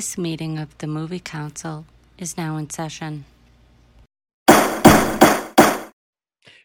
This meeting of the Movie Council is now in session.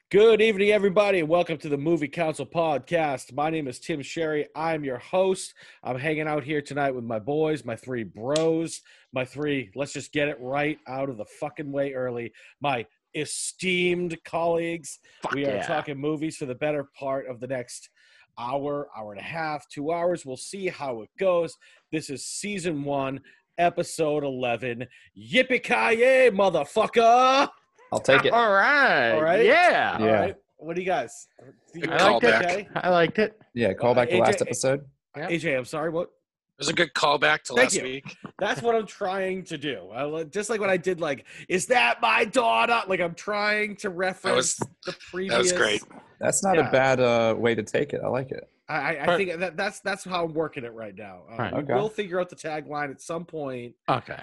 Good evening, everybody, and welcome to the Movie Council podcast. My name is Tim Sherry. I'm your host. I'm hanging out here tonight with my boys, my three bros, my three, let's just get it right out of the fucking way early, my esteemed colleagues. Fuck we are yeah. talking movies for the better part of the next hour, hour and a half, two hours. We'll see how it goes. This is season one, episode 11. Yippee ki motherfucker! I'll take it. All right. All right. Yeah. All Yeah. right. What do you guys? You I liked okay? it. I liked it. Yeah, call back to AJ uh, last episode. Yeah. AJ, I'm sorry. What? It was a good callback to Thank last you. week. That's what I'm trying to do. I, just like when I did, like, is that my daughter? Like, I'm trying to reference the previous. That was great. That's not Yeah. a bad uh, way to take it. I like it. I, I, I think that that's that's how I'm working it right now. Uh, Right. we Okay. We'll figure out the tagline at some point. Okay.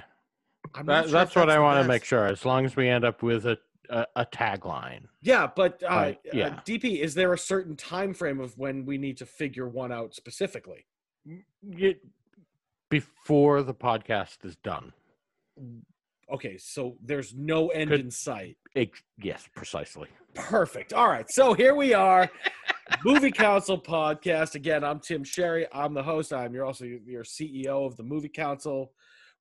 That, sure that's if what I want to make sure. As long as we end up with a a, a tagline. Yeah, but uh, Right, uh, yeah. DP, is there a certain time frame of when we need to figure one out specifically? You- before the podcast is done. Okay, so there's no end Could- in sight. Ex- yes, precisely. Perfect. All right. So here we are, Movie Council podcast. Again, I'm Tim Sherry. I'm the host. I'm your also your CEO of the Movie Council.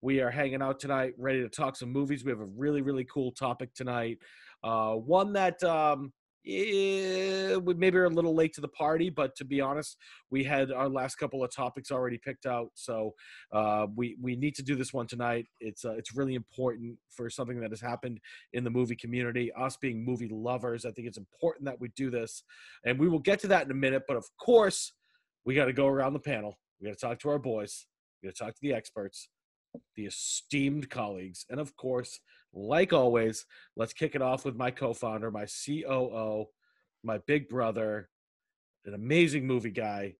We are hanging out tonight, ready to talk some movies. We have a really, really cool topic tonight. Uh, one that um, eh, we maybe are a little late to the party, but to be honest, we had our last couple of topics already picked out. So uh, we we need to do this one tonight. It's uh, it's really important for something that has happened in the movie community. Us being movie lovers, I think it's important that we do this, and we will get to that in a minute. But of course, we got to go around the panel. We got to talk to our boys. We got to talk to the experts, the esteemed colleagues, and of course, like always, let's kick it off with my co-founder, my COO, my big brother, an amazing movie guy,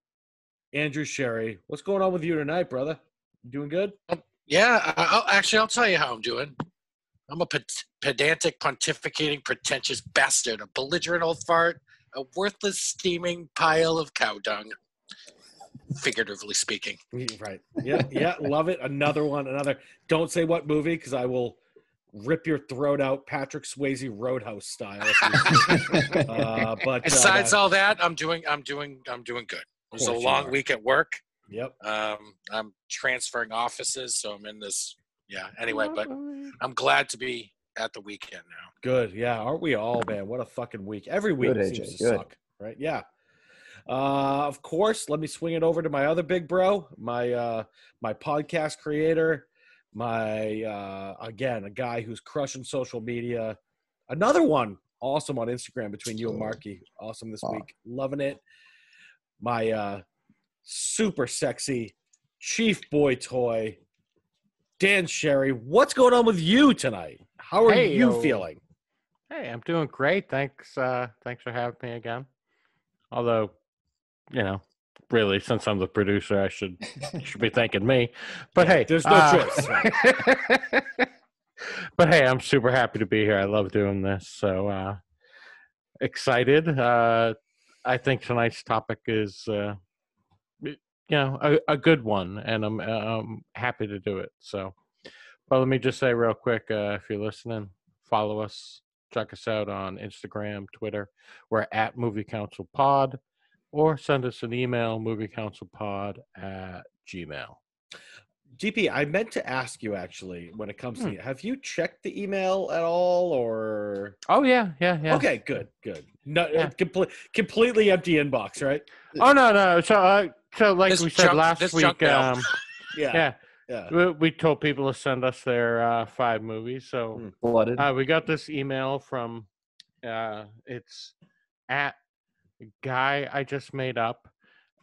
Andrew Sherry. What's going on with you tonight, brother? You doing good? Um, yeah, I- I'll, actually, I'll tell you how I'm doing. I'm a ped- pedantic, pontificating, pretentious bastard, a belligerent old fart, a worthless, steaming pile of cow dung, figuratively speaking. Right. Yeah. Yeah. Love it. Another one. Another. Don't say what movie because I will rip your throat out, Patrick Swayze Roadhouse style. uh, but uh, Besides that- all that, I'm doing, I'm doing, I'm doing good. It was a long week at work. yep. Um, I'm transferring offices, so I'm in this. Yeah. Anyway, but I'm glad to be at the weekend now. Good. Yeah. Aren't we all, man? What a fucking week. Every week Good, seems AJ, to good. suck. Right. Yeah. Uh, of course, let me swing it over to my other big bro, my uh, my podcast creator, my uh, again a guy who's crushing social media. Another one, awesome on Instagram between you and Marky, awesome this Aw. week, loving it. My uh, super sexy chief boy toy, Dan Sherry. What's going on with you tonight? How are Hey, you yo. feeling? Hey, I'm doing great. Thanks. Uh, thanks for having me again. Although, you know, really, since I'm the producer, I should should be thanking me. But hey, there's no uh, choice, but hey, I'm super happy to be here. I love doing this. So uh, excited. Uh, I think tonight's topic is, uh, you know, a, a good one, and I'm um, happy to do it. So, but let me just say real quick, uh, if you're listening, follow us. Check us out on Instagram, Twitter. We're at Movie Council Pod, or send us an email, moviecouncilpod at gmail. GP, I meant to ask you actually when it comes Hmm. to have you checked the email at all or Oh yeah, yeah, yeah. Okay, good, good. No Yeah. complete completely empty inbox, right? Oh no, no. So, uh, so like This we said junk- last week, um, Yeah. yeah, Yeah. we, we told people to send us their uh, five movies. So. Blooded. uh, we got this email from uh, it's at guy I just made up.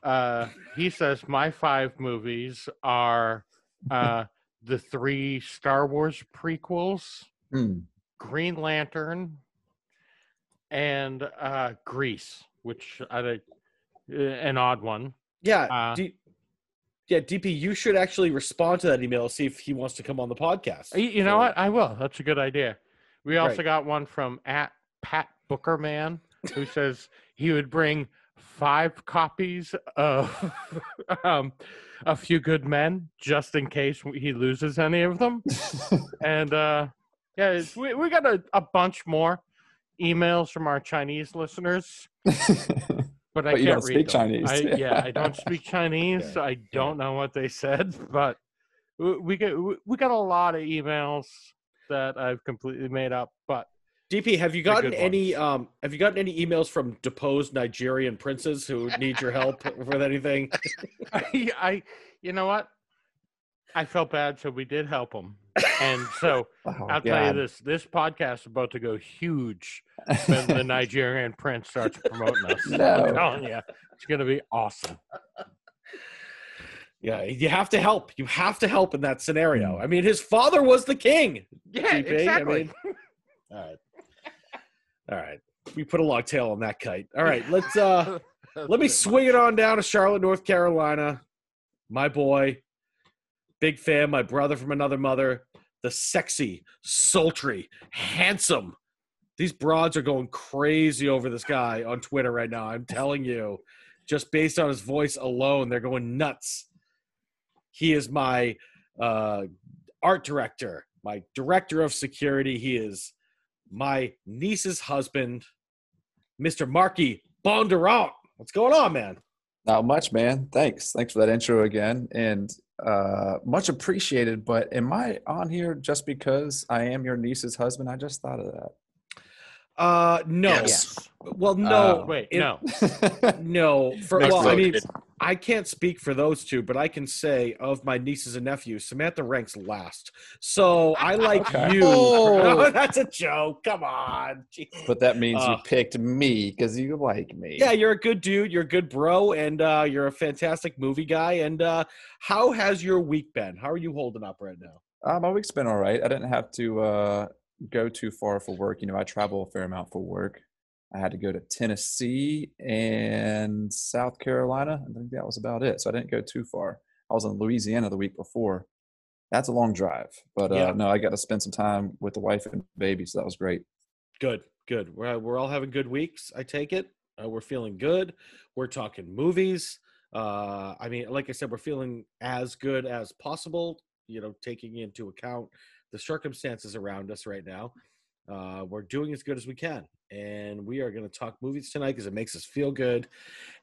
Uh, he says my five movies are uh, the three Star Wars prequels, Hmm. Green Lantern, and uh, Grease, which I think uh, an odd one. Yeah. Uh, D- yeah, DP, you should actually respond to that email, see if he wants to come on the podcast. You know So- what? I will. That's a good idea. We also Right. got one from at Pat Bookerman who says he would bring five copies of um, A Few Good Men, just in case he loses any of them. and uh, yeah, it's, we, we got a, a bunch more emails from our Chinese listeners, but I But can't don't read speak them. Chinese. I, yeah, I don't speak Chinese. Yeah, so I don't know what they said, but we- we get we- we got a lot of emails that I've completely made up. But DP, have you gotten any um have you gotten any emails from deposed Nigerian princes who need your help with anything? I, I, you know what? I felt bad, so we did help them. And so Oh, I'll tell you this: this podcast is about to go huge when the Nigerian prince starts promoting us. I'm telling you, it's gonna be awesome. Yeah, you have to help. You have to help in that scenario. I mean, his father was the king. Yeah, DP, I exactly. mean- All right. All right. We put a long tail on that kite. All right, let's uh let me swing it on down to Charlotte, North Carolina. My boy, big fan, my brother from another mother, the sexy, sultry, handsome. These broads are going crazy over this guy on Twitter right now. I'm telling you, just based on his voice alone, they're going nuts. He is my uh, art director, my director of security. He is my niece's husband, Mr. Marky Bondurant. What's going on, man? Not much, man. Thanks. Thanks for that intro again. And uh, much appreciated. But am I on here just because I am your niece's husband? I just thought of that. Uh, no. Yes. Well, no. Oh. Wait, It- no. No. For well, I mean. I can't speak for those two, but I can say of my nieces and nephews, Samantha ranks last. So I like Okay. you. Oh. that's a joke. Come on. Jeez. but that means you Uh, picked me because you like me. Yeah, you're a good dude. You're a good bro, and uh, you're a fantastic movie guy. And uh, how has your week been? How are you holding up right now? Uh, my week's been all right. I didn't have to uh, go too far for work. You know, I travel a fair amount for work. I had to go to Tennessee and South Carolina. I think that was about it. So I didn't go too far. I was in Louisiana the week before. That's a long drive, but uh, Yeah. no, I got to spend some time with the wife and baby, so that was great. Good, good. We're we're all having good weeks. I take it. Uh, we're feeling good. We're talking movies. Uh, I mean, like I said, we're feeling as good as possible. You know, taking into account the circumstances around us right now. Uh, we're doing as good as we can, and we are going to talk movies tonight because it makes us feel good.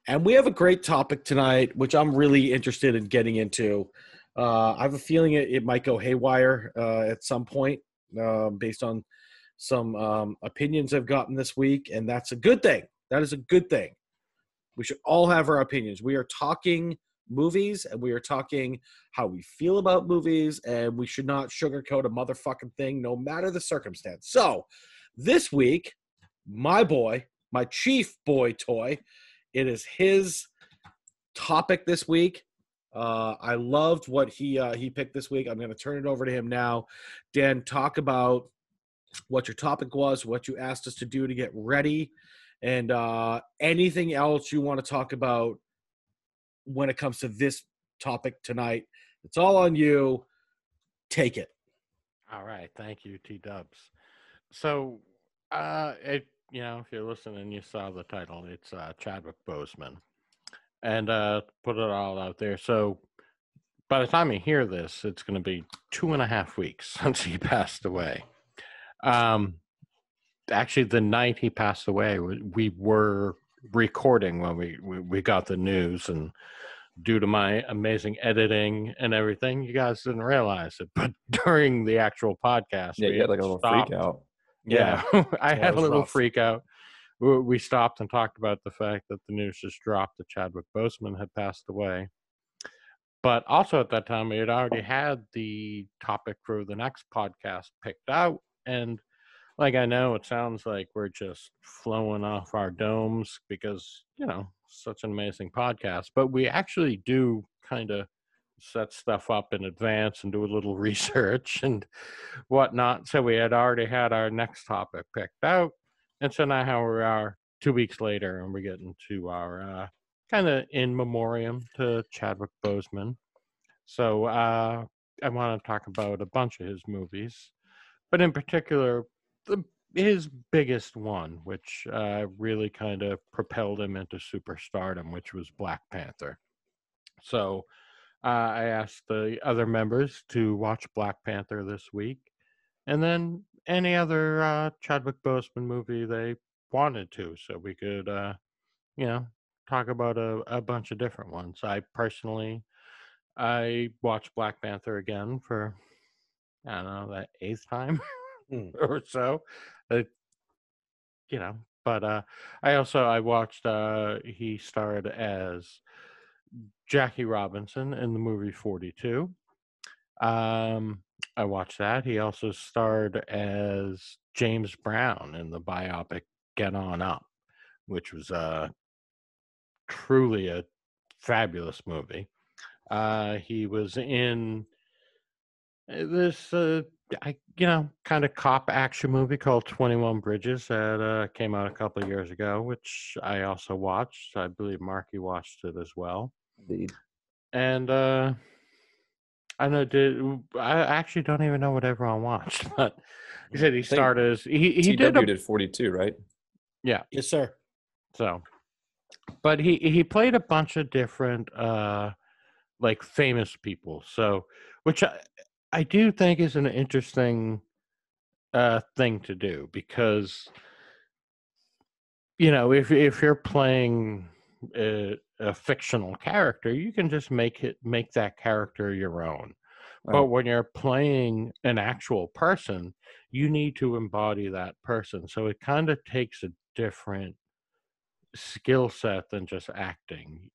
And we have a great topic tonight, which I'm really interested in getting into. Uh, I have a feeling it, it might go haywire uh, at some point, um, based on some um, opinions I've gotten this week, and that's a good thing. That is a good thing. We should all have our opinions. We are talking movies, and we are talking how we feel about movies, and we should not sugarcoat a motherfucking thing, no matter the circumstance. So, this week, my boy, my chief boy toy, it is his topic this week. Uh, I loved what he uh, he picked this week. I'm going to turn it over to him now. Dan, talk about what your topic was, what you asked us to do to get ready, and uh, anything else you want to talk about when it comes to this topic tonight. It's all on you. Take it. All right, thank you, T Dubs. So, uh, it you know, if you're listening, you saw the title. It's uh, Chadwick Boseman, and uh, put it all out there. So, by the time you hear this, it's going to be two and a half weeks since he passed away. Um, actually, the night he passed away, we, we were recording when we, we we got the news and due to my amazing editing and everything, you guys didn't realize it. But during the actual podcast, Yeah, we you had like a little stopped. freak out. Yeah, I it had a little rough. freak out. We, we stopped and talked about the fact that the news just dropped that Chadwick Boseman had passed away. But also at that time, we had already had the topic for the next podcast picked out. And like I know, it sounds like we're just flowing off our domes because, you know, such an amazing podcast. But we actually do kind of set stuff up in advance and do a little research and whatnot. So we had already had our next topic picked out. And so now how we are two weeks later and we're getting to our uh, kind of in memoriam to Chadwick Boseman. So uh, I want to talk about a bunch of his movies, but in particular, the his biggest one, which uh, really kind of propelled him into superstardom, which was Black Panther. So uh, I asked the other members to watch Black Panther this week, and then any other uh, Chadwick Boseman movie they wanted to, so we could, uh, you know, talk about a, a bunch of different ones. I personally, I watched Black Panther again for I don't know that eighth time Hmm. or so. Uh, you know, but uh, I also I watched. Uh, he starred as Jackie Robinson in the movie Forty Two. Um, I watched that. He also starred as James Brown in the biopic Get On Up, which was uh, truly a fabulous movie. Uh, he was in uh, this, uh, I you know, kind of cop action movie called Twenty One Bridges that uh, came out a couple of years ago, which I also watched. I believe Marky watched it as well. Indeed. And uh, I know did I actually don't even know what everyone watched, but he said he think started as he he did a, did 42, right? yeah Yes, sir. so, but he he played a bunch of different uh like famous people. So, which I I do think is an interesting uh thing to do because you know if if you're playing a, a fictional character, you can just make it make that character your own. But when you're playing an actual person, you need to embody that person. So it kind of takes a different skill set than just acting.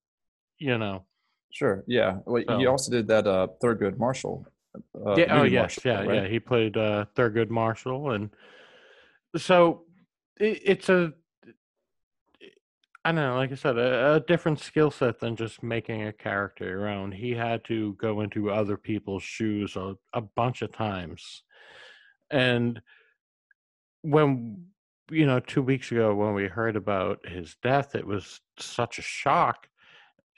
You know. Sure. Yeah. Well, he So- also did that uh, Thurgood Marshall. Uh, yeah. Oh yes. Marshall, Yeah. right? Yeah. He played uh, Thurgood Marshall, and so it, it's a. I don't know. Like I said, a, a different skill set than just making a character your own. He had to go into other people's shoes a, a bunch of times, and when you know two weeks ago when we heard about his death, it was such a shock.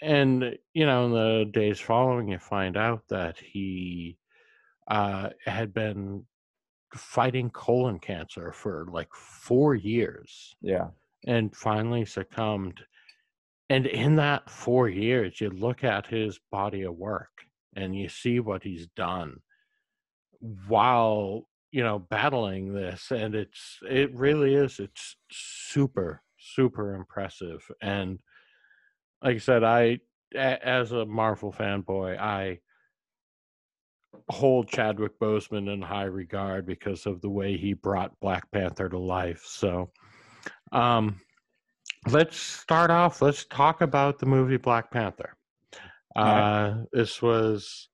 And you know, in the days following, you find out that he uh, had been fighting colon cancer for like four years Yeah. and finally succumbed. And in that four years, you look at his body of work and you see what he's done while you know battling this and it's it really is it's super super impressive and like i said I, as a marvel fanboy i hold chadwick boseman in high regard because of the way he brought black panther to life so um let's start off let's talk about the movie black panther All right. uh this was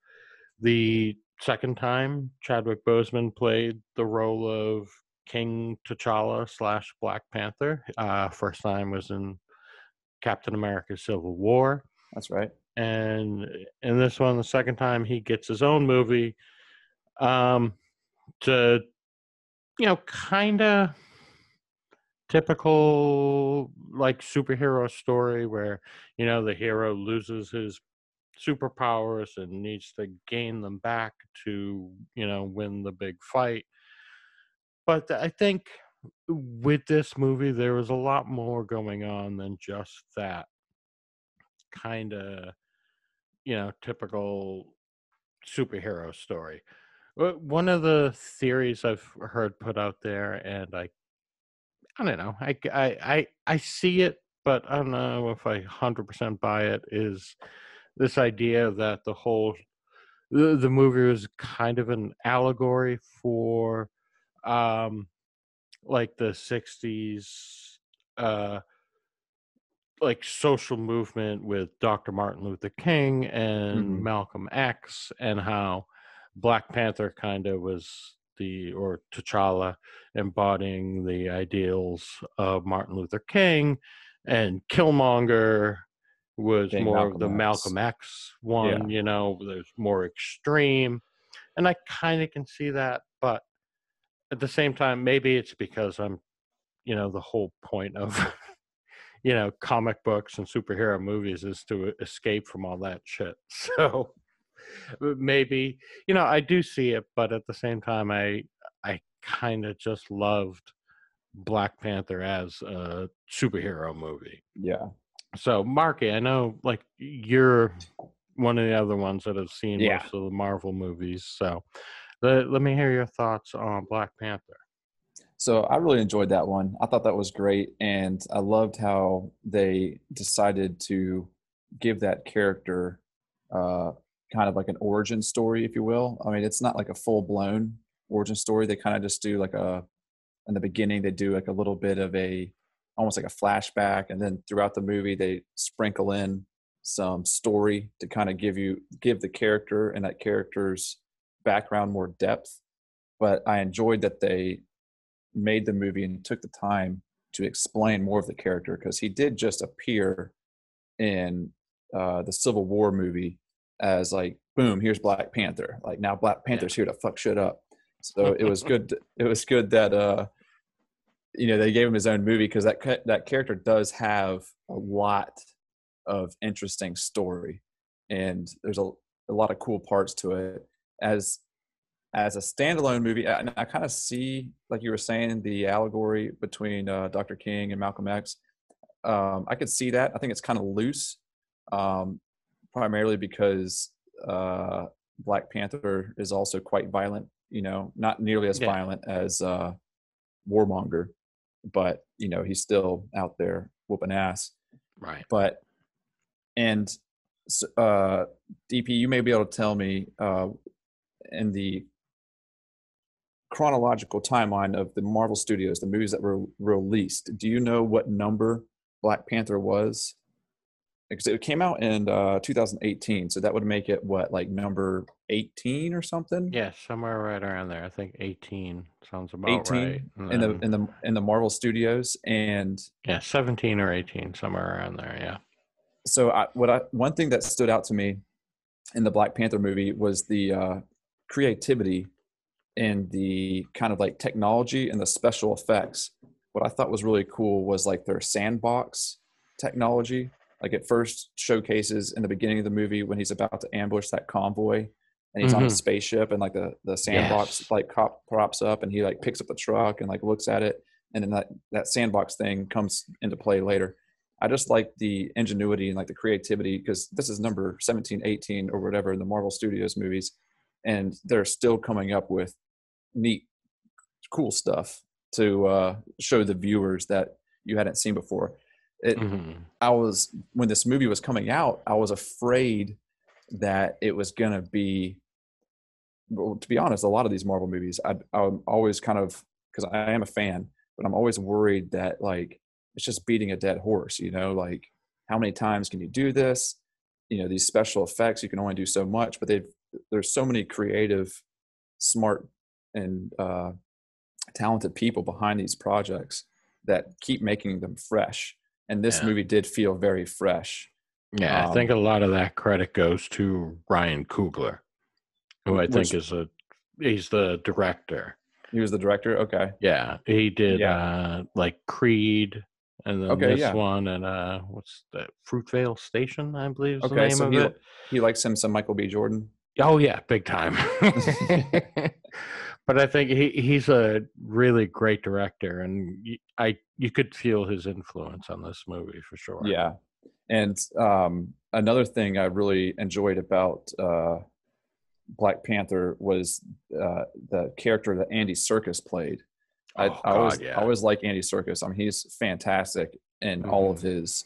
the second time Chadwick Boseman played the role of King T'Challa slash Black Panther. Uh, first time was in Captain America: Civil War, That's right. And in this one, the second time he gets his own movie. Um, to you know, kind of typical like superhero story where you know the hero loses his superpowers and needs to gain them back to you know win the big fight but i think with this movie there was a lot more going on than just that kind of you know typical superhero story. One of the theories i've heard put out there and i i don't know i i i, I see it but i don't know if i 100% buy it is this idea that the whole the, the movie was kind of an allegory for um like the 60s uh like social movement with Dr. Martin Luther King and Mhm. Malcolm X and how Black Panther kind of was the or T'Challa embodying the ideals of Martin Luther King and Killmonger was Being more of the Malcolm X. Malcolm X one, you know, there's more extreme. And I kind of can see that, but at the same time, maybe it's because I'm, you know, the whole point of, you know, comic books and superhero movies is to escape from all that shit. So maybe, you know, I do see it, but at the same time, I, I kind of just loved Black Panther as a superhero movie. Yeah. So, Marky, I know like you're one of the other ones that have seen Yeah. most of the Marvel movies. So, let, let me hear your thoughts on Black Panther. So I really enjoyed that one. I thought that was great, and I loved how they decided to give that character uh, kind of like an origin story, if you will. I mean, it's not like a full blown origin story. They kind of just do like a in the beginning they do like a little bit of a almost like a flashback, and then throughout the movie they sprinkle in some story to kind of give you give the character and that character's background more depth. But I enjoyed that they made the movie and took the time to explain more of the character because he did just appear in uh, the Civil War movie as like, boom, here's Black Panther. Like now Black Panther's here to fuck shit up. So it was good. It was good that uh, you know they gave him his own movie because that that character does have a lot of interesting story, and there's a a lot of cool parts to it. As as a standalone movie, I, I kind of see, like you were saying, the allegory between uh, Dr. King and Malcolm X. Um, I could see that. I think it's kind of loose, um, primarily because uh, Black Panther is also quite violent. You know, not nearly as Yeah. violent as uh, Warmonger, but you know he's still out there whooping ass Right. but and uh dp you may be able to tell me uh in the chronological timeline of the marvel studios the movies that were released do you know what number black panther was because it came out in uh 2018 so that would make it what like number 18 or something Yeah, somewhere right around there. I think 18 sounds about 18 right. And in the in the in the marvel studios and yeah, 17 or 18, somewhere around there. Yeah. so I, what I one thing that stood out to me in the Black Panther movie was the uh, creativity and the kind of like technology and the special effects. What I thought was really cool was like their sandbox technology. Like it first showcases in the beginning of the movie when he's about to ambush that convoy and he's on a Mhm. spaceship and like the the sandbox Yes. like cop, props up and he like picks up the truck and like looks at it and then that that sandbox thing comes into play later. I just like the ingenuity and like the creativity because this is number 17, 18 or whatever in the Marvel Studios movies. And they're still coming up with neat, cool stuff to uh, show the viewers that you hadn't seen before. It, Mhm. I was, when this movie was coming out, I was afraid that it was going to be, well, to be honest, a lot of these Marvel movies, I, I'm always kind of, because I am a fan, but I'm always worried that like it's just beating a dead horse, you know, like how many times can you do this? You know, these special effects, you can only do so much, but they've, there's so many creative, smart, and uh, talented people behind these projects that keep making them fresh. And this Yeah. movie did feel very fresh. Yeah, I Um, think a lot of that credit goes to Ryan Coogler, who I think Which- is a he's the director. He was the director. Okay. Yeah, he did Yeah. uh like Creed and then Okay, this yeah. one and uh what's that Fruitvale Station, I believe is the Okay. name So of he, it. he likes him some Michael B. Jordan. Oh yeah, big time. but I think he he's a really great director, and I you could feel his influence on this movie for sure. Yeah. And um, another thing I really enjoyed about uh, Black Panther was uh, the character that Andy Serkis played. I, Oh, I always, God, yeah. I always like Andy Serkis. I mean, he's fantastic in all of Mm-hmm. his,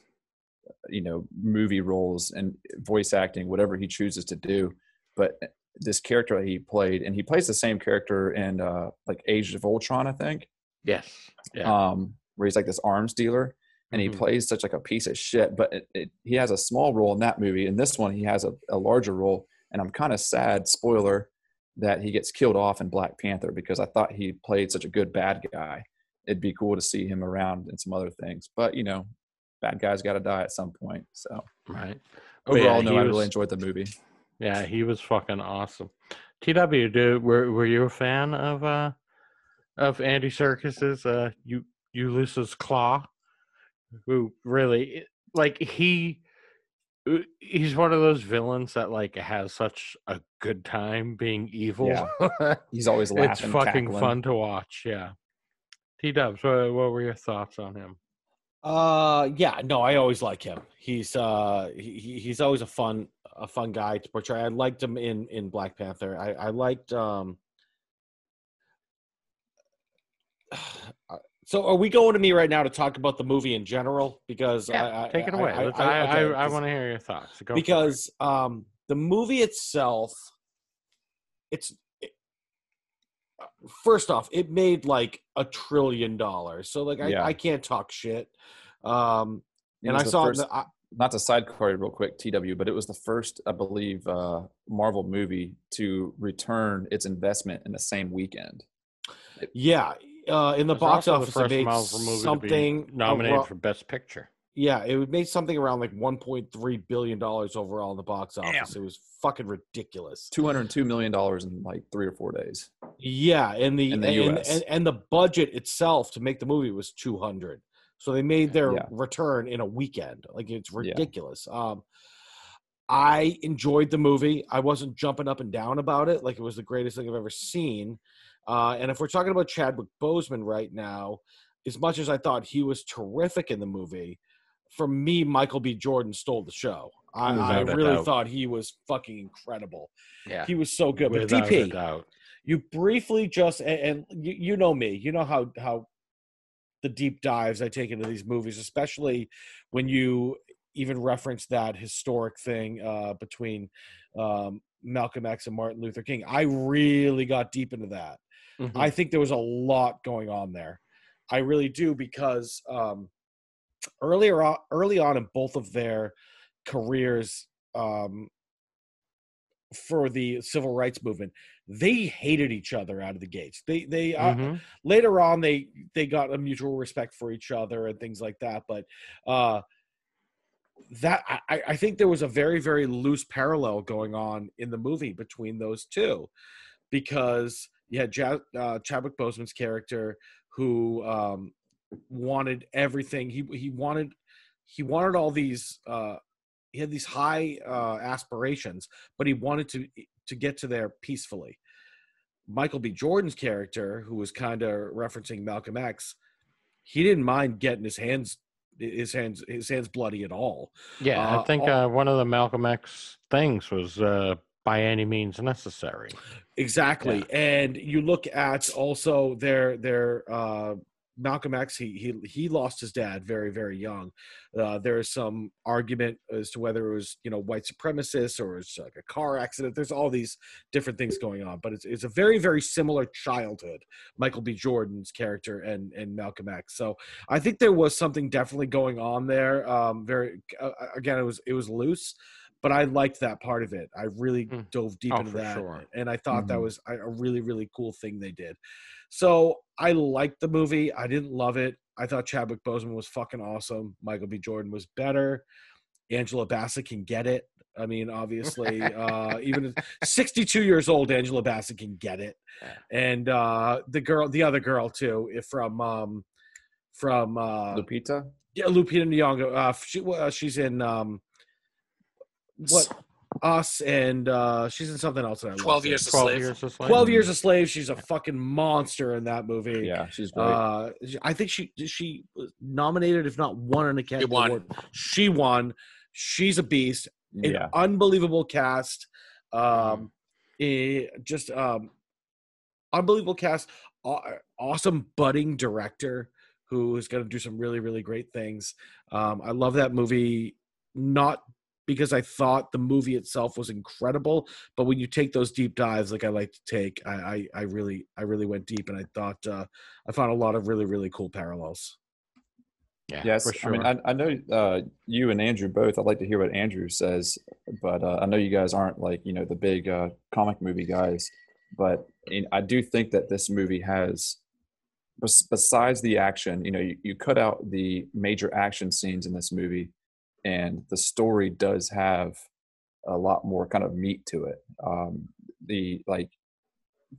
you know, movie roles and voice acting, whatever he chooses to do. But this character that he played, and he plays the same character in uh, like Age of Ultron, I think Yes. Yeah. um, where he's like this arms dealer, and he Mhm. plays such like a piece of shit. But it, it, he has a small role in that movie. In this one, he has a, a larger role, and I'm kind of sad. Spoiler that he gets killed off in Black Panther because I thought he played such a good bad guy. It'd be cool to see him around in some other things, but you know, bad guys got to die at some point. So right. Yeah, overall, no, he I was- really enjoyed the movie. Yeah, he was fucking awesome. TW, dude, were were you a fan of uh of Andy Serkis's uh U- Ulysses Klaue? Who really like he uh, he's one of those villains that like has such a good time being evil. He's always laughing. it's fucking cackling. fun to watch, yeah. T Dubs, what, what were your thoughts on him? Uh, yeah, no, I always like him. He's uh, he, he- he's always a fun a fun guy to portray. I liked him in in Black Panther. I I liked um. So are we going to me right now to talk about the movie in general? Because I, I, take it I- away. I, I, okay, I, want to hear your thoughts. Go because um the movie itself it's it- first off it made like a trillion dollars so like i, Yeah. I can't talk shit um It and i saw first- the, I, not to sidecar you real quick, TW, but it was the first, I believe, uh, Marvel movie to return its investment in the same weekend. yeah uh in the It's box office the it made Marvel movie to be something nominated aro- for Best Picture. Yeah it made something around like 1.3 billion dollars overall in the box office it was fucking ridiculous Two hundred two million dollars in like three or four days. Yeah, and the, In the and, US. and and the budget itself to make the movie was two hundred. So they made their Yeah. return in a weekend. Like it's Yeah. ridiculous. Um, I enjoyed the movie. I wasn't jumping up and down about it like it was the greatest thing I've ever seen. Uh, and if we're talking about Chadwick Boseman right now, as much as I thought he was terrific in the movie, for me, Michael B. Jordan stole the show. I, I really doubt. thought he was fucking incredible. Yeah. He was so good. But Without DP, you briefly just and, and you, you know me you know how how the deep dives i take into these movies especially when you even reference that historic thing uh between um malcolm x and martin luther king i really got deep into that Mhm. i think there was a lot going on there i really do because um earlier on early on in both of their careers um for the civil rights movement they hated each other out of the gates they they uh, Mhm. later on they they got a mutual respect for each other and things like that but uh that I, I think there was a very very loose parallel going on in the movie between those two because you had uh, Chadwick Boseman's character who um, wanted everything he he wanted he wanted all these uh, he had these high uh, aspirations but he wanted to to get to there peacefully Michael B. Jordan's character, who was kind of referencing Malcolm X, he didn't mind getting his hands his hands his hands bloody at all. Yeah, Uh, I think all- uh, one of the Malcolm X things was uh, by any means necessary. Exactly. And you look at also their their uh Malcolm X, he he he lost his dad very very young. Uh, there is some argument as to whether it was you know white supremacists or it's like a car accident. There's all these different things going on, but it's it's a very very similar childhood. Michael B. Jordan's character and and Malcolm X. So I think there was something definitely going on there. Um, very uh, again, it was it was loose, but I liked that part of it. I really Hmm. dove deep Oh, into that, sure. and I thought that Mhm. was a a really really cool thing they did. So I liked the movie. I didn't love it. I thought Chadwick Boseman was fucking awesome. Michael B. Jordan was better. Angela Bassett can get it. I mean, obviously, uh, even 62 years old, Angela Bassett can get it. And uh, the girl, the other girl too, if from um, from uh, Lupita. yeah, Lupita Nyong'o. Uh, she, uh, she's in um, what us and uh, she's in something else. That I 12 too. years a 12 slave. years a slave. 12 years a slave. She's a fucking monster in that movie. Yeah, she's great. Uh, I think she she was nominated, if not won an Academy won. Award. She won. She's a beast. An yeah, unbelievable cast. Um, eh, just um, unbelievable cast. Awesome budding director who is going to do some really really great things. Um, I love that movie. Not because I thought the movie itself was incredible, but when you take those deep dives, like I like to take, I I, I really I really went deep, and I thought uh, I found a lot of really really cool parallels. Yeah, yes. for sure. I mean, I, I know uh, you and Andrew both. I'd like to hear what Andrew says, but uh, I know you guys aren't like you know the big uh, comic movie guys. But in, I do think that this movie has, besides the action, you know, you, you cut out the major action scenes in this movie, and the story does have a lot more kind of meat to it. Um, the like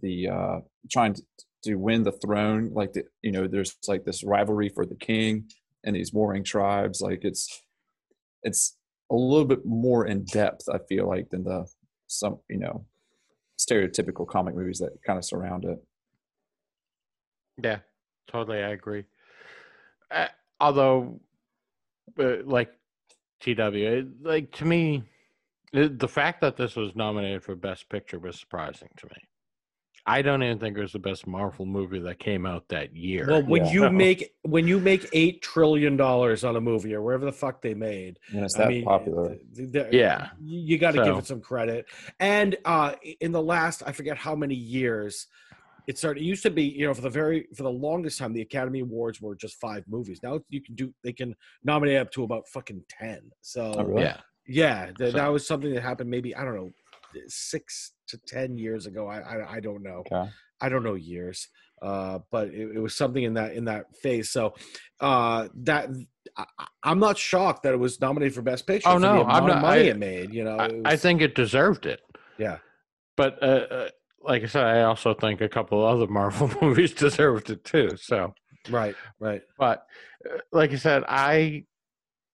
the uh, trying to, to win the throne, like the you know, there's like this rivalry for the king and these warring tribes. Like it's it's a little bit more in depth. I feel like than the some you know stereotypical comic movies that kind of surround it. yeah, totally, I agree. Uh, although, uh, like TW, it, like to me, the, the fact that this was nominated for Best Picture was surprising to me. I don't even think it was the best Marvel movie that came out that year. Well, when Yeah. you make when you make eight trillion dollars on a movie or wherever the fuck they made, And it's I that mean, popular. th- th- Yeah. you, you got to give it some credit. And uh, in the last, I forget how many years, it started. It used to be, you know, for the very for the longest time, the Academy Awards were just five movies. Now you can do they can nominate up to about fucking ten. So Oh, really? yeah, yeah, th- So- that was something that happened maybe I don't know six to ten years ago. I I, I don't know. Okay. I don't know years, uh, but it, it was something in that in that phase. So uh, that I, I'm not shocked that it was nominated for Best Picture. Oh, no, I'm not- money I- it made. You know, I, it I think it deserved it. yeah. But uh, uh, like I said, I also think a couple other Marvel movies deserved it too. So, Right, right. but uh, like I said, I,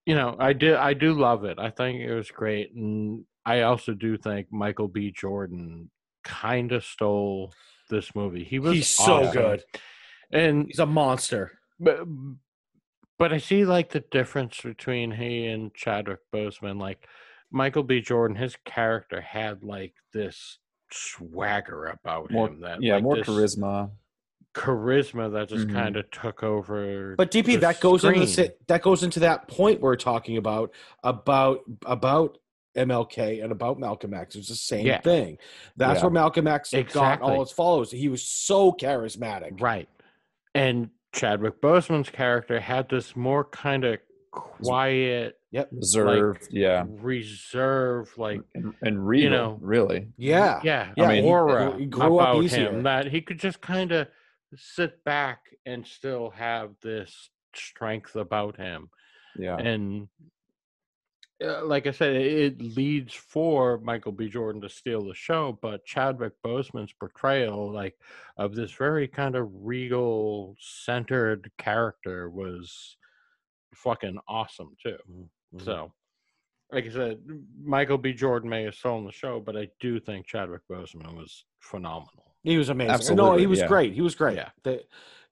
you know, I did, I do love it. I think it was great, and I also do think Michael B. Jordan kind of stole this movie. He was He's so good. and He's a monster. but but I see like the difference between he and Chadwick Boseman. Like Michael B. Jordan, his character had like this swagger about More, him that yeah, like, more charisma. charisma that just Mhm. kind of took over. But DP, the that goes into screen. si- that goes into that point we're talking about about about MLK and about Malcolm X. It's the same Yeah. thing. That's Yeah. where Malcolm X got all its followers. He was so charismatic. right, and Chadwick Boseman's character had this more kind of quiet, Reserved. yeah. reserved, like And, and real, know, really. Yeah. yeah, Yeah, mean, aura he grew up about easier. him that he could just kind of sit back and still have this strength about him Yeah. and uh, like i said it, it leads for michael b jordan to steal the show but chadwick boseman's portrayal like of this very kind of regal centered character was fucking awesome too Mhm. so like I said, Michael B. Jordan may have stolen the show, but I do think Chadwick Boseman was phenomenal. He was amazing. no, he was yeah. great. He was great. Yeah. The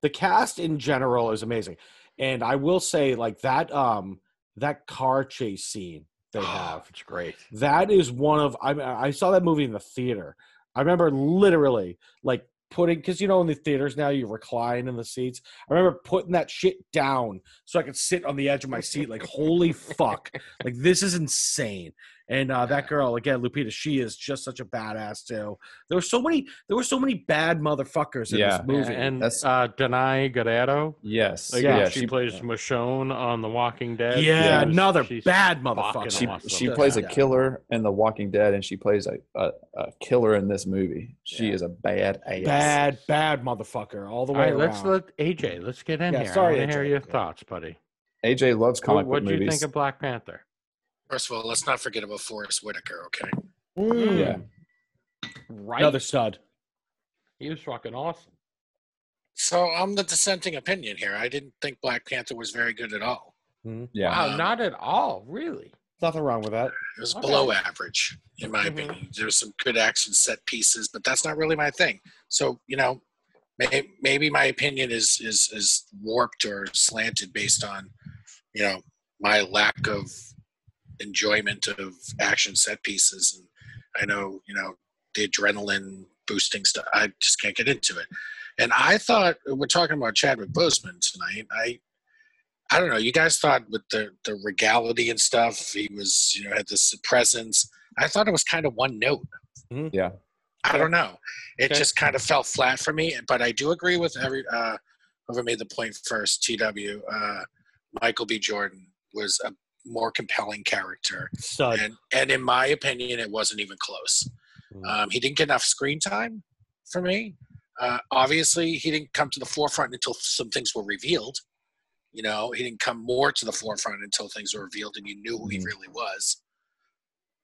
the cast in general is amazing. And I will say like that um that car chase scene they have. it's great. That is one of I I saw that movie in the theater. I remember literally like putting because you know in the theaters now you recline in the seats. I remember putting that shit down so I could sit on the edge of my seat. Like holy fuck, like this is insane. And uh, that girl again, Lupita, she is just such a badass too. There were so many, there were so many bad motherfuckers in Yeah. this movie. Yeah, And That's- uh, Danai Gurira, yes. like, Yeah, she, plays Michonne on The Walking Dead. yeah, Yeah, another bad motherfucker. she awesome. she Yeah. plays a Yeah. killer in The Walking Dead, and she plays a, a, a killer in this movie. She Yeah. is a bad ass. bad, bad motherfucker all the All way right, let's around. let AJ. Let's get in Yeah, here. sorry, I want to hear AJ. your Yeah. thoughts, buddy. AJ loves comic movies. What do you think of Black Panther? First of all, let's not forget about Forest Whitaker. Okay. Mm. Yeah. Right, Another stud. he was fucking awesome. So I'm the dissenting opinion here. I didn't think Black Panther was very good at all. yeah. Wow, Um, not at all, really. Nothing wrong with that. It was Okay. below average, in my Mhm. opinion. There was some good action set pieces, but that's not really my thing. So you know, may, maybe my opinion is is is warped or slanted based on you know my lack of enjoyment of action set pieces, and I know you know the adrenaline boosting stuff. I just can't get into it. And I thought we're talking about Chadwick Boseman tonight. I I don't know. You guys thought with the the regality and stuff, he was you know had this presence. I thought it was kind of one note. Yeah. I don't know. It Okay. just kind of fell flat for me. But I do agree with every uh, whoever made the point first. Tw. Uh, Michael B. Jordan was a more compelling character, Stud. and and in my opinion, it wasn't even close. Mm. Um, he didn't get enough screen time for me. Uh, obviously, he didn't come to the forefront until some things were revealed. You know, he didn't come more to the forefront until things were revealed and you knew who he Mhm. really was.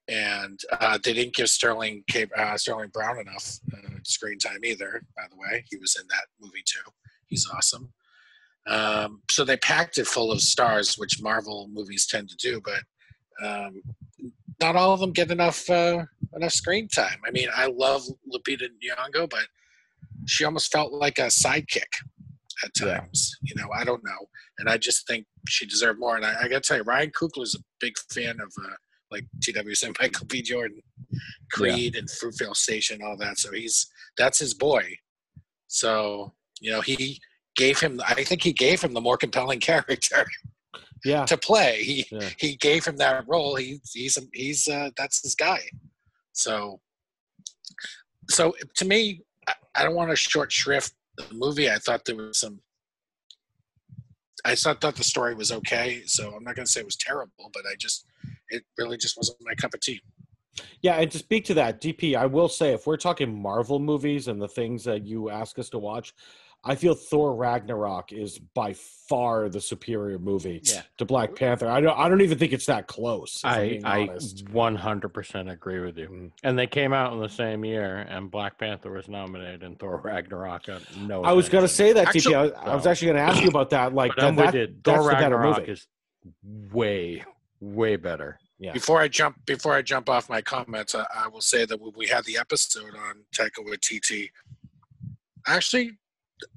And uh, they didn't give Sterling uh, Sterling Brown enough uh, screen time either. By the way, he was in that movie too. He's awesome. Um, so they packed it full of stars, which Marvel movies tend to do, but um, not all of them get enough uh, enough screen time. I mean, I love Lupita Nyong'o, but she almost felt like a sidekick. at Yeah. times. You know, I don't know, and I just think she deserved more. And I, I got to tell you, Ryan Coogler is a big fan of uh, like TW said, Michael B. Jordan, Creed, and Fruitvale Station, all that. So he's that's his boy. So you know, he gave him. I think he gave him the more compelling character Yeah. to play. He Yeah. he gave him that role. He he's he's uh, that's his guy. So so to me, I, I don't want to short shrift the movie. I thought there was some. I thought thought the story was okay, so I'm not going to say it was terrible, but I just it really just wasn't my cup of tea. Yeah, and to speak to that, DP, I will say if we're talking Marvel movies and the things that you ask us to watch, I feel Thor Ragnarok is by far the superior movie Yeah. to Black Panther. I don't I don't even think it's that close. I'm I being I honest. 100% agree with you. Mm. And they came out in the same year, and Black Panther was nominated, and Thor Ragnarok no. I was going to say that, Actually- DP. I was, I was actually going to ask you about that. Like, But I'm that, with that- you. that's Thor the better Ragnarok movie. is way, way better. Yeah. Before I jump, before I jump off my comments, I, I will say that when we had the episode on Taika Waititi, actually,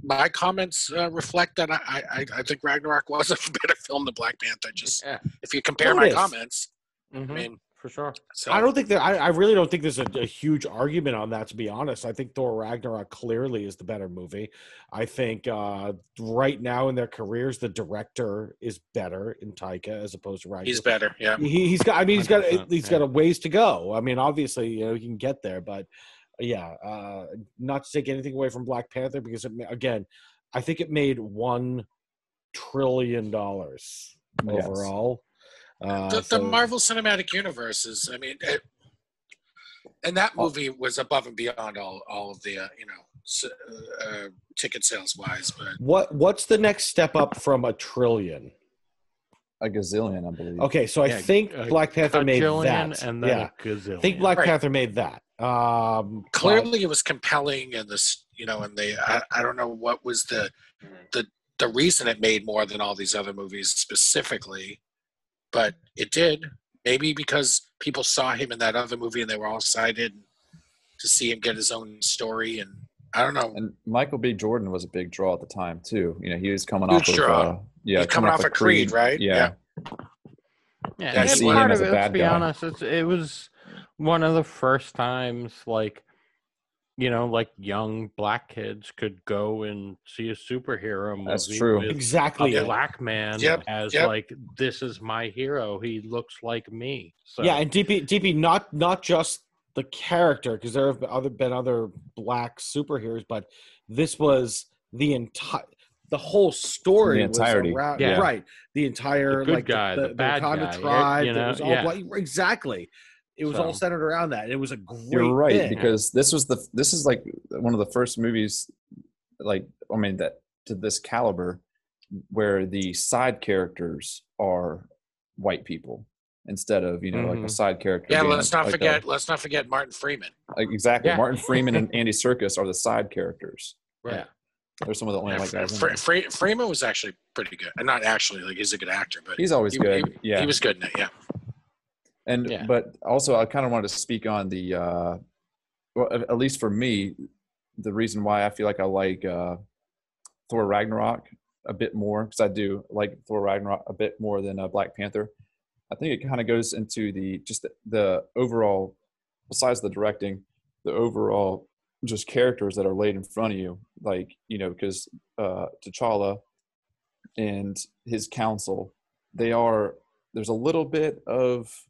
my comments uh, reflect that I, I I think Ragnarok was a better film than Black Panther. Just Yeah. if you compare my is. comments, Mhm, I mean, for sure. so I don't think that I, I really don't think there's a, a huge argument on that to be honest. I think Thor Ragnarok clearly is the better movie. I think uh right now in their careers the director is better in Taika as opposed to Ragnarok. he's better. Yeah. he, he's got i mean he's got 100%, he's got a ways to go i mean obviously you know he can get there but yeah uh not to take anything away from black panther because it, again i think it made one trillion dollars Yes. overall uh, the, the Marvel Cinematic Universe is, I mean, it, and that movie was above and beyond all all of the uh, you know s- uh, ticket sales wise, but what what's the next step up from a trillion A gazillion, I believe. okay so i Yeah, think uh, black panther made that and then yeah a gazillion. i think black Right. panther made that um but- clearly it was compelling and this you know and they I, I don't know what was the the the reason it made more than all these other movies specifically but it did maybe because people saw him in that other movie and they were all excited to see him get his own story and i don't know And Michael B. Jordan was a big draw at the time too. You know, he was coming Huge off of uh, yeah, He's coming off of Creed, right? Yeah, Yeah, Yeah, and see part of it, let's be guy. honest, it's, it was one of the first times, like, you know, like young black kids could go and see a superhero movie. That's true. with exactly A it. black man Yep, as yep. like this is my hero. He looks like me. So Yeah, and DP DP not not just the character because there have been other been other black superheroes, but this was the entire the whole story The entirety. was around, Yeah. right the entire The good like guy, the bad Wakanda guy, tribe you it know, was all yeah. black, exactly it was all centered around that it was a great you're right thing. because this was the this is like one of the first movies, like I mean that to this caliber, where the side characters are white people instead of you know like Mhm. a side character. yeah let's not like a- forget let's not forget martin freeman like, exactly. Yeah. Martin Freeman and Andy Serkis are the side characters. Yeah. They're some of the only Yeah, white Fre- guys. Fre- Fre- freeman was actually pretty good and not actually like he's a good actor but He's always he, good. he- yeah. he was good in it yeah and Yeah. but also i kind of wanted to speak on the uh well at- least for me the reason why i feel like i like uh thor ragnarok a bit more because i do like thor ragnarok a bit more than uh, black panther i think it kind of goes into the just the, the overall besides the directing the overall just characters that are laid in front of you like you know because uh t'challa and his council they are there's a little bit of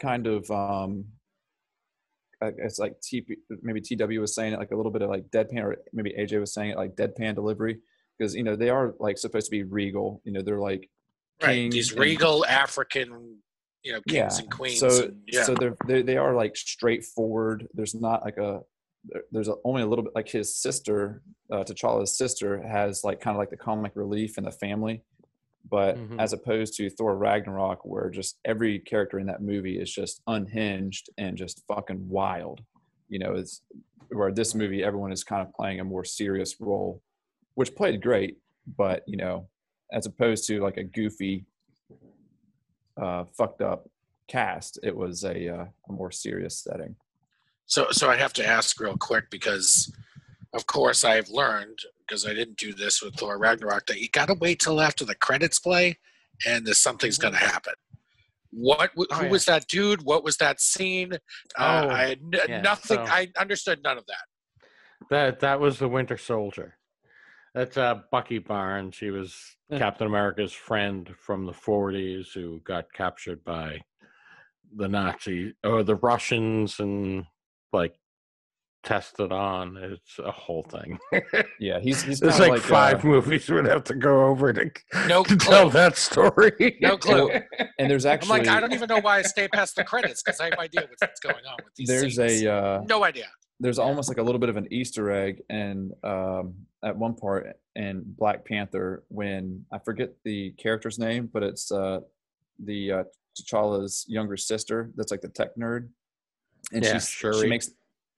kind of um it's like TP, maybe TW was saying it like a little bit of like deadpan or maybe AJ was saying it like deadpan delivery. Because you know they are like supposed to be regal. You know they're like right these and- regal african you know kings Yeah, and queens so and, yeah. so they're they, they are like straightforward. There's not like a there's a, only a little bit like his sister uh, T'Challa's sister has like kind of like the comic relief in the family but Mhm. as opposed to Thor Ragnarok where just every character in that movie is just unhinged and just fucking wild you know it's where this movie everyone is kind of playing a more serious role which played great but you know as opposed to like a goofy uh, fucked up cast, it was a, uh, a more serious setting. So, so I have to ask real quick because, of course, I've learned because I didn't do this with Thor Ragnarok that you got to wait till after the credits play, and there's something's going to happen. What? wh- Oh, who yeah. was that dude? What was that scene? Uh, Oh, I had yeah, nothing. so- I understood none of that. That that was the Winter Soldier. That's uh, Bucky Barnes. He was Yeah. Captain America's friend from the 40s who got captured by the Nazis or the Russians and like tested on. It's a whole thing. Yeah, he's he's There's like, like, five uh, movies we'd have to go over to, No to tell that story. No clue. and there's actually I'm actually like, I don't even know why I stay past the credits because I have no idea what's going on with these. there's scenes. a uh, no idea. there's almost like a little bit of an Easter egg, and um, at one part in Black Panther when I forget the character's name, but it's uh, the uh, T'Challa's younger sister. That's like the tech nerd, and Yeah, she's, she makes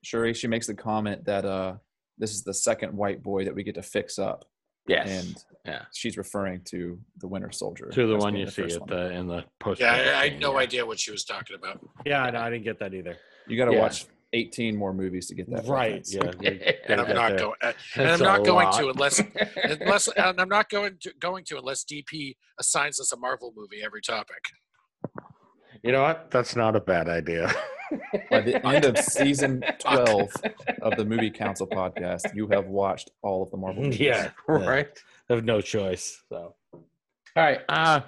Shuri. She makes the comment that uh, this is the second white boy that we get to fix up, yes. and yeah. she's referring to the Winter Soldier. To the one you the see at one. the in the post. Yeah, I, I had no idea what she was talking about. Yeah, no, I didn't get that either. You got to Yeah. watch 18 more movies to get that Right? Yeah. we And I'm not there. going. uh, and I'm not going lot. to unless unless and I'm not going to going to unless DP assigns us a Marvel movie every topic. You know what? That's not a bad idea. By the end of season 12 of the Movie Council podcast, you have watched all of the Marvel movies. Yeah, right. I have no choice. So All right. Uh,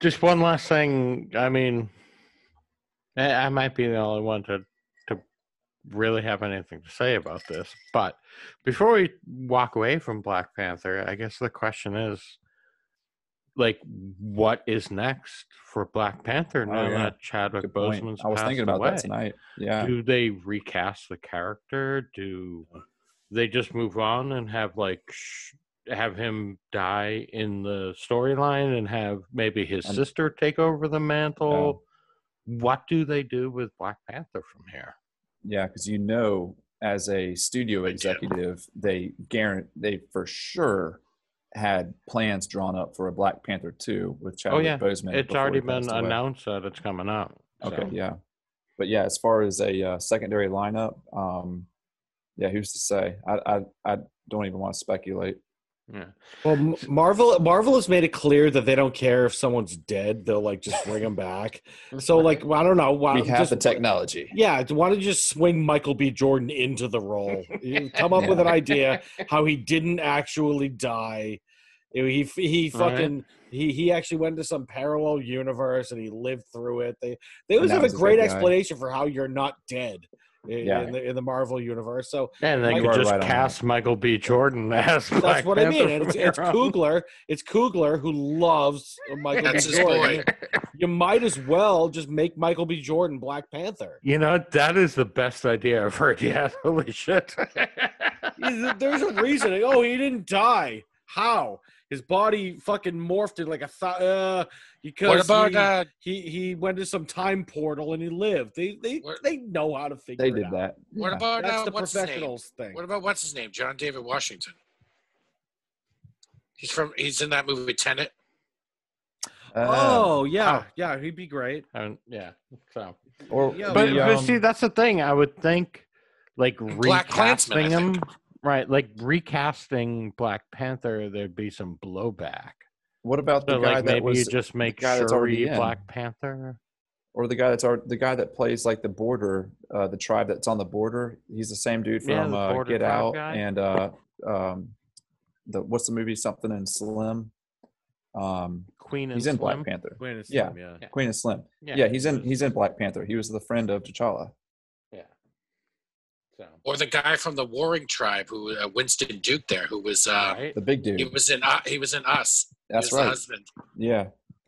just one last thing. I mean, I, I might be the only one to to really have anything to say about this, but before we walk away from Black Panther, I guess the question is, like, what is next for Black Panther oh, now Oh, yeah. that Chadwick Good. Boseman's I was thinking about away? that tonight. Yeah. Do they recast the character? Do they just move on and have like sh- have him die in the storyline and have maybe his And- sister take over the mantle? What do they do with Black Panther from here? Yeah, because you know, as a studio executive, they guarantee they for sure had plans drawn up for a Black Panther 2 with Chadwick oh yeah, Boseman. it's already been announced that it's coming out. Okay, yeah. But yeah, as far as a uh, secondary lineup, um, yeah, who's to say? I, I I don't even want to speculate. Yeah. Well, Marvel Marvel has made it clear that they don't care if someone's dead; they'll like just bring them back. So, like, I don't know. Why, we have just, the technology. Yeah, why don't you just swing Michael B. Jordan into the role? You Come up with an idea how he didn't actually die. You know, He he Right. fucking he he actually went to some parallel universe and he lived through it. They they always have a great good guy. explanation for how you're not dead in, Yeah. in the in the Marvel universe. So And they You could just right on cast Michael B. Jordan as That's Black what I mean. And it's, from it's here on. Coogler. It's Coogler who loves Michael That's B. Jordan. You might as well just make Michael B. Jordan Black Panther. You know, that is the best idea I've heard yet. Holy shit. There's a reason. Oh, he didn't die. How? His body fucking morphed in like a th- uh, because What about he, uh, he he went to some time portal and he lived. They they What- they know how to figure it out. They it did out. that. what Yeah. about That's uh, the what's his name? professionals thing. What about what's his name? John David Washington. He's from. He's in that movie Tenet. Uh, oh yeah, yeah, he'd be great. And, yeah. So, or Yeah, but, the, but um, see, that's the thing. I would think, like Black Klansman, recasting him, right? Like recasting Black Panther, there'd be some blowback. What about the guy like that maybe was, you just make guy that's already in. Black Panther. or the guy that's our, the guy that plays like the border, uh, the tribe that's on the border? He's the same dude from the uh, Get Out guy. and uh, um, the what's the movie? Something in Slim. Um, Queen and he's in Slim. Black Panther. Queen of Yeah. Slim, yeah. Yeah. Queen of Slim. Yeah, Yeah, he's in he's in Black Panther. He was the friend of T'Challa. Yeah. So. Or the guy from the Warring Tribe, who uh, Winston Duke there, who was uh, right? The big dude. he was in uh, he was in Us. That's he right. husband. Yeah,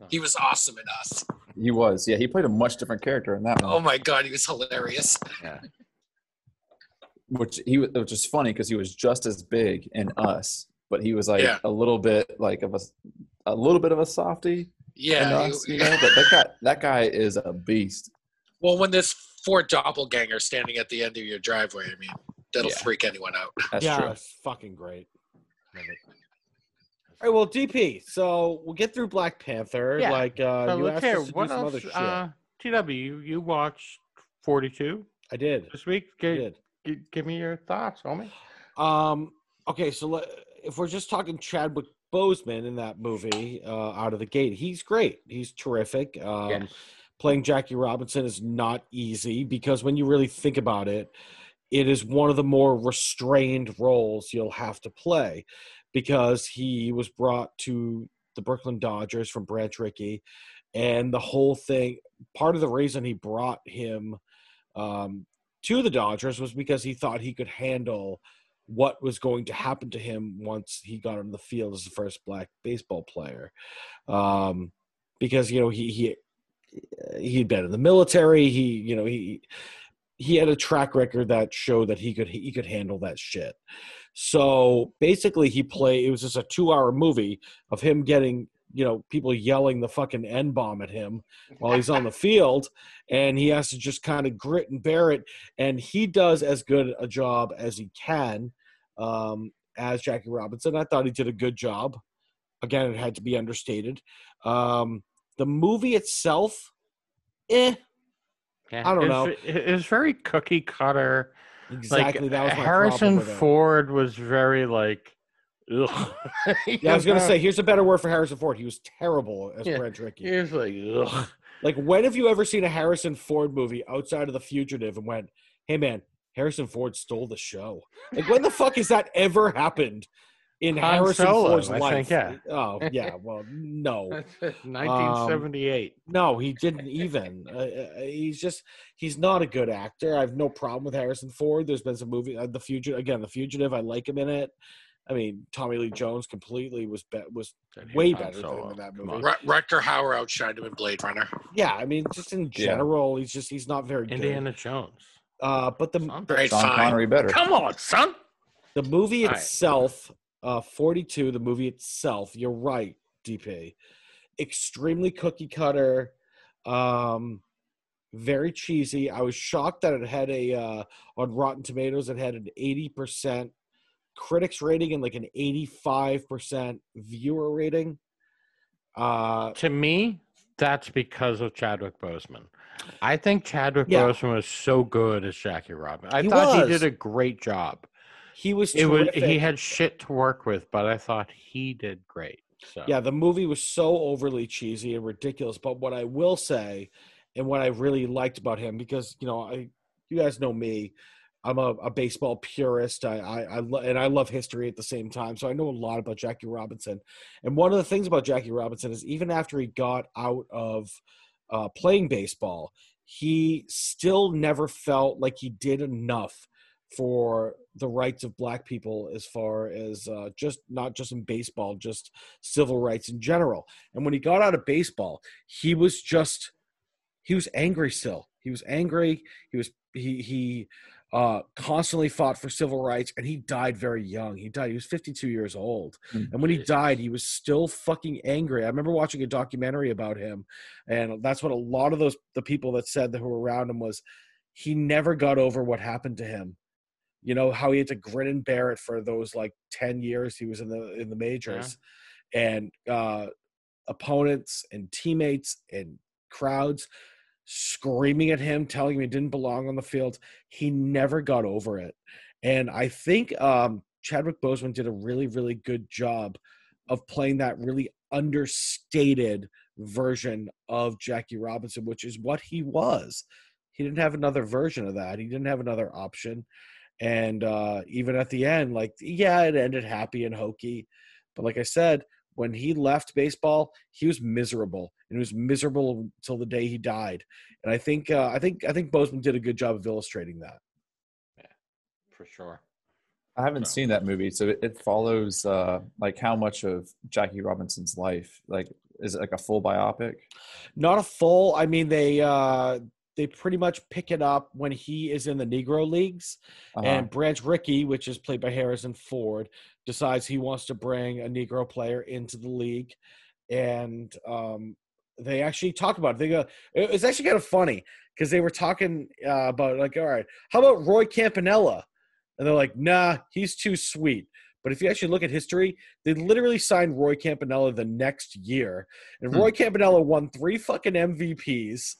He was awesome in Us. he was. Yeah, he played a much different character in that oh one. Oh my god, he was hilarious. Yeah. which he wa- which is funny because he was just as big in us, but he was like Yeah. a little bit like of a a little bit of a softy in Yeah. us, he- you know. But that guy that guy is a beast. well, when there's four doppelgangers standing at the end of your driveway, I mean, that'll Yeah. freak anyone out. That's yeah, true. it's fucking great. Love it. All right, well, DP. So we'll get through Black Panther. Yeah. Like uh, So you asked hear us to do what some else. other shit. Uh, TW, you, you watched 42 I did. this week. Did. give, give me your thoughts, homie. Um, okay, so let, if we're just talking Chadwick Boseman in that movie uh, out of the gate, he's great. He's terrific. Um, Yes. Playing Jackie Robinson is not easy because when you really think about it, it is one of the more restrained roles you'll have to play because he was brought to the Brooklyn Dodgers from Branch Rickey, and the whole thing. Part of the reason he brought him um, to the Dodgers was because he thought he could handle what was going to happen to him once he got on the field as the first black baseball player. Um, because you know he he he'd been in the military. He you know he he had a track record that showed that he could he could handle that shit. So basically, he played. It was just a two-hour movie of him getting you know people yelling the fucking n bomb at him while he's on the field, and he has to just kind of grit and bear it. And he does as good a job as he can um, as Jackie Robinson. I thought he did a good job. Again, it had to be understated. Um, the movie itself, eh, Yeah, I don't it's- it- It's very cookie cutter. Exactly. like that was my Harrison problem with it. Ford was very like. Ugh. Yeah, I was gonna say, here's a better word for Harrison Ford. He was terrible as Yeah, Branch Rickey. he was like, ugh. Like, when have you ever seen a Harrison Ford movie outside of The Fugitive and went, "Hey, man, Harrison Ford stole the show"? Like, when the fuck has that ever happened in Han Harrison Solo, Ford's I life? think, yeah. Oh, yeah. Well, no, 1978. no, he didn't even. Uh, uh, he's just he's not a good actor. I have no problem with Harrison Ford. There's been some movie, uh, The Fugitive. Again, The Fugitive. I like him in it. I mean, Tommy Lee Jones completely was be- was way Han better than him Solo. in that movie. on. Rut- Rutger Hauer outshined him in Blade Runner. Yeah, I mean, just in Yeah. general, he's just he's not very Indiana Jones. good. Uh, but the Son. Right, Sean. Connery better. Come on, son. the movie itself, uh, forty two. The movie itself, you're right, DP. Extremely cookie cutter, um, very cheesy. I was shocked that it had a uh, on Rotten Tomatoes. It had an eighty percent critics rating and like an eighty five percent viewer rating. Uh, To me, that's because of Chadwick Boseman. I think Chadwick Yeah. Boseman was so good as Jackie Robin. I He thought was. he did a great job. He was It was he had shit to work with, but I thought he did great. So Yeah, the movie was so overly cheesy and ridiculous. But what I will say, and what I really liked about him, because you know, I you guys know me, I'm a, a baseball purist. I I, I lo- and I love history at the same time, so I know a lot about Jackie Robinson. And one of the things about Jackie Robinson is even after he got out of uh, playing baseball, he still never felt like he did enough for the rights of black people as far as uh, just not just in baseball just civil rights in general. And when he got out of baseball he was just he was angry still. He was angry. He was he he uh constantly fought for civil rights and he died very young. He died he was 52 years old. Mm. and when he died he was still fucking angry. I remember watching a documentary about him and that's what a lot of those the people that said that who were around him was he never got over what happened to him you know how he had to grin and bear it for those like 10 years he was in the in the majors. And uh opponents and teammates and crowds screaming at him telling him he didn't belong on the field. He never got over it. And i think um chadwick boseman did a really really good job of playing that really understated version of jackie robinson which is what he was. He didn't have another version of that. He didn't have another option and uh even at the end like yeah it ended happy and hokey but like i said when he left baseball he was miserable and he was miserable until the day he died and i think uh, i think i think boseman did a good job of illustrating that Yeah, for sure. I haven't So- seen that movie, so it, it follows uh, like how much of Jackie Robinson's life. Like, is it like a full biopic? not a full i mean they uh they pretty much pick it up when he is in the negro leagues Uh-huh. and branch rickey which is played by harrison ford decides he wants to bring a negro player into the league and um they actually talk about it. They go, it's actually kind of funny because they were talking uh, about like, all right, how about Roy Campanella? And they're like, nah, he's too sweet. But if you actually look at history, they literally signed Roy Campanella the next year, and Hmm. Roy Campanella won three fucking MVPs.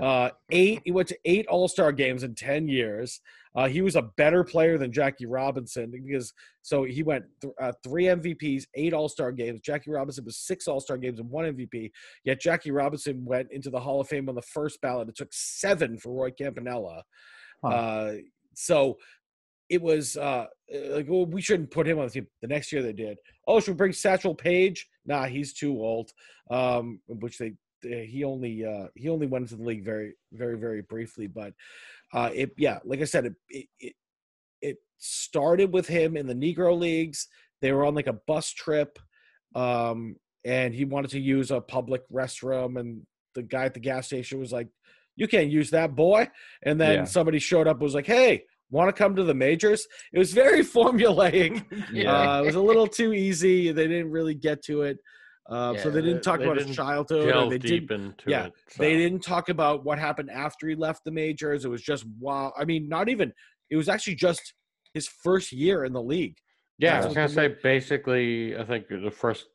Uh, eight. He went to eight All Star games in ten years. Uh, he was a better player than Jackie Robinson because so he went th- uh, three MVPs, eight All Star games. Jackie Robinson was six All Star games and one MVP. Yet Jackie Robinson went into the Hall of Fame on the first ballot. It took seven for Roy Campanella. Huh. Uh, so it was uh, like well, we shouldn't put him on the team. The next year they did. Oh, should we bring Satchel Paige? Nah, he's too old. Um, which they he only uh, he only went into the league very very very briefly, but uh, it yeah, like I said, it, it it it started with him in the Negro leagues. They were on like a bus trip, um, and he wanted to use a public restroom, and the guy at the gas station was like, "You can't use that, boy." And then Yeah. somebody showed up and was like, "Hey." Want to come to the majors? It was very formulaic. Yeah. Uh, it was a little too easy. They didn't really get to it. Uh, so they didn't talk they about his didn't childhood. Delve They deep didn't, into yeah, it. they didn't talk about what happened after he left the majors. It was just wow. I mean, not even. It was actually just his first year in the league. Yeah, I was gonna say basically. I think the first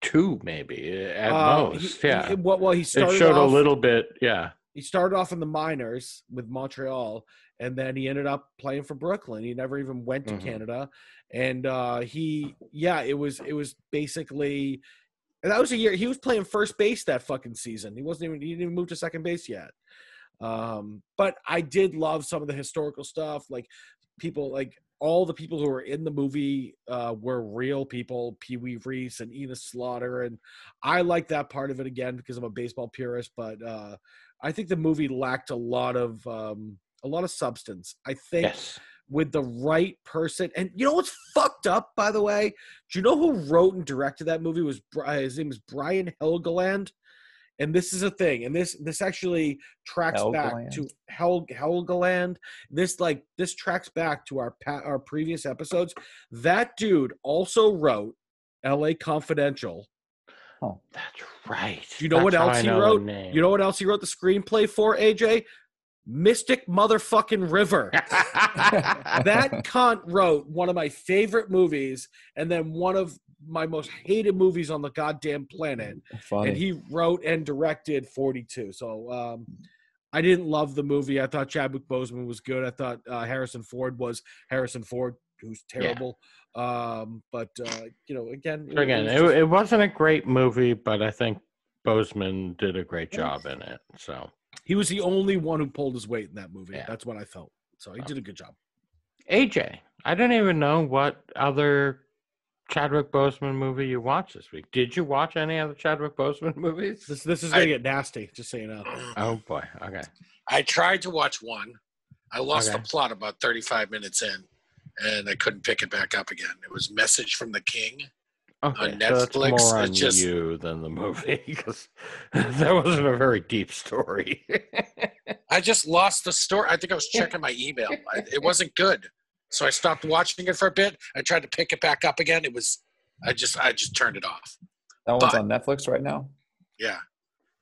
two, maybe at Uh, most. he- yeah, he- well, well, he it showed off, a little bit. Yeah, He started off in the minors with Montreal, and then he ended up playing for Brooklyn. He never even went to Mhm. Canada, and uh, he, yeah, it was it was basically. And that was a year he was playing first base that fucking season. He wasn't even he didn't even move to second base yet. Um, but I did love some of the historical stuff, like people like all the people who were in the movie uh, were real people, Pee Wee Reese and Enos Slaughter, and I like that part of it again because I'm a baseball purist. But uh, I think the movie lacked a lot of um, a lot of substance. I think yes. With the right person. And you know what's fucked up, by the way? Do you know who wrote and directed that movie? Was Bri- uh, his name is Brian Helgeland, and this is a thing. And this this actually tracks back to Hel Helgeland. This like this tracks back to our pa- our previous episodes. That dude also wrote L.A. Confidential. Oh, that's right. Do you know what That's how else he wrote? You know what else he wrote the screenplay for? AJ, Mystic Motherfucking River. that cunt wrote one of my favorite movies and then one of my most hated movies on the goddamn planet. Funny. and he wrote and directed 42 so um i didn't love the movie. I thought chadwick boseman was good. I thought uh, harrison ford was harrison ford who's terrible. Um but uh you know again So again, was it, just- it wasn't a great movie, but I think Boseman did a great job in it. So he was the only one who pulled his weight in that movie Yeah. that's what i felt so he oh. did a good job AJ, I don't even know what other Chadwick Boseman movie you watched this week. Did you watch any other Chadwick Boseman movies? this this is gonna I- get nasty just so you know oh boy. Okay. I tried to watch one. I lost Okay. the plot about 35 minutes in, and I couldn't pick it back up again. It was Message from the King. Okay. On so that's Netflix, more on it's just- you than the movie because that wasn't a very deep story. I just lost the story. I think I was checking my email. I, it wasn't good, so I stopped watching it for a bit. I tried to pick it back up again. It was, I just, I just turned it off. that one's but- on Netflix right now. Yeah,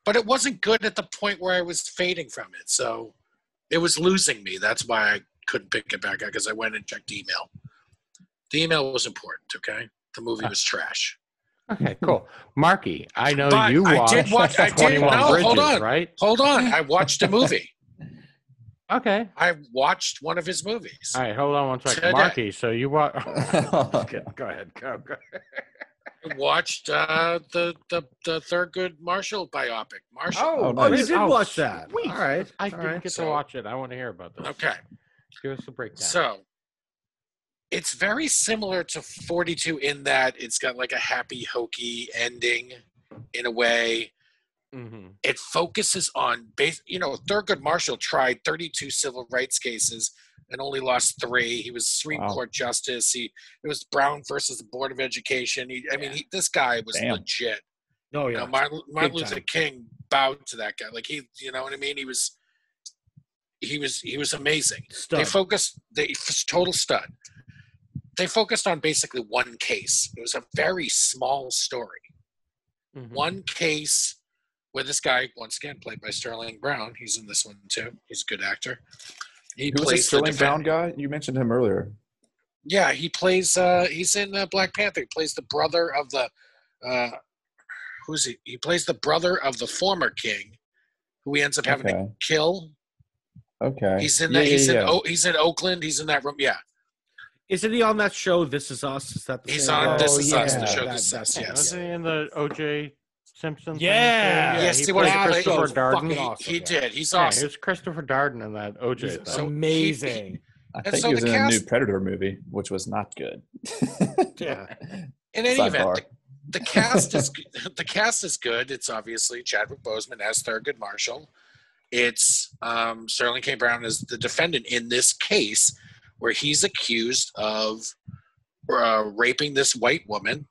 but it wasn't good at the point where I was fading from it. So it was losing me. That's why I couldn't pick it back up because I went and checked email. The email was important. Okay, the movie was trash. okay, cool. Marky, I know But you I did watch- I did- no, Bridges, hold on. right? Hold on, I watched a movie. Okay. I watched one of his movies. All right, hold on one second. Today. Marky, so you watch. okay, go ahead. Go, go. I watched uh, the the the Thurgood Marshall biopic. Marshall. Oh, oh you did Oh, watch that sweet. all right I all didn't right. get So- to watch it. I want to hear about this. Okay. Give us a breakdown. So it's very similar to 42 in that it's got like a happy hokey ending in a way. hmm It focuses on base you know, Thurgood Marshall tried 32 civil rights cases and only lost three. He was Supreme Wow. Court justice. He it was Brown versus the Board of Education. He, I mean, he, this guy was Damn. legit. oh You yeah know, Martin, Martin Luther time. King bowed to that guy. Like he, you know what I mean? He was, he was, he was amazing. They focused, they was total stud. They focused on basically one case. It was a very small story. Mhm. One case where this guy, once again, played by Sterling Brown. He's in this one too. He's a good actor. He Who was plays the the Sterling Brown guy? You mentioned him earlier. Yeah, he plays. uh He's in uh, Black Panther. He plays the brother of the. uh Who's he? He plays the brother of the former king, who he ends up having to kill. Okay. He's in that. yeah, he's in. yeah. Oh, he's in Oakland. He's in that room. Yeah, Isn't he on that show? This is us. Is that the he's same on guy? This Oh, Is Us, the show That- This Is that's Us. it. Yes. Was he in the O.J. Simpson? thing, Yeah. Yes, he he was. played That Christopher show's Darden. fucking he, awesome, he yeah. did. He's Yeah, awesome. he was Christopher Darden in that O.J. He's thing. So- amazing. I think so he was the in a new cast- Predator movie, which was not good. Yeah. In any event, Sidebar. the, the cast is the cast is good. It's obviously Chadwick Boseman as Thurgood Marshall. It's um, Sterling K. Brown as the defendant in this case, where he's accused of uh, raping this white woman,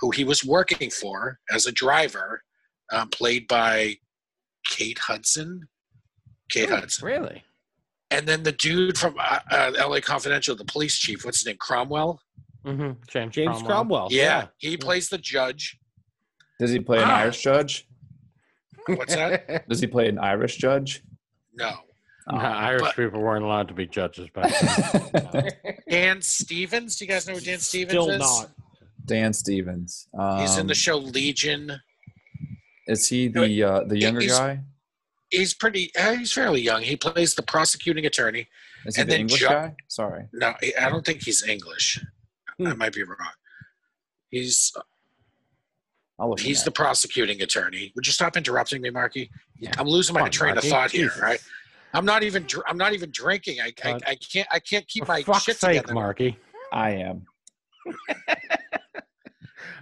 who he was working for as a driver, um, played by Kate Hudson. Kate Hudson. Really? And then the dude from uh, uh, L.A. Confidential, the police chief, what's his name, Cromwell. Mm-hmm. James, James Cromwell. Cromwell. Yeah, he plays the judge. Does he play an Ah. Irish judge? What's that? Does he play an Irish judge? No. No, Irish But- people weren't allowed to be judges back then. Dan Stevens. Do you guys know who Dan Stevens Still is? not. Dan Stevens. Um, He's in the show Legion. Is he the uh, the younger He's- guy? He's pretty. Uh, he's fairly young. He plays the prosecuting attorney. Is he and the then English Jo- guy? Sorry. No, I I don't think he's English. I Hmm. might be wrong. He's I'll he's the prosecuting attorney. Would you stop interrupting me, Marky? Yeah. I'm losing my Come on, train Marky. of thought here. Jesus. Right? I'm not even. dr- I'm not even drinking. I, I, I can't. I can't keep For my fuck's shit sake, together. Marky. I am.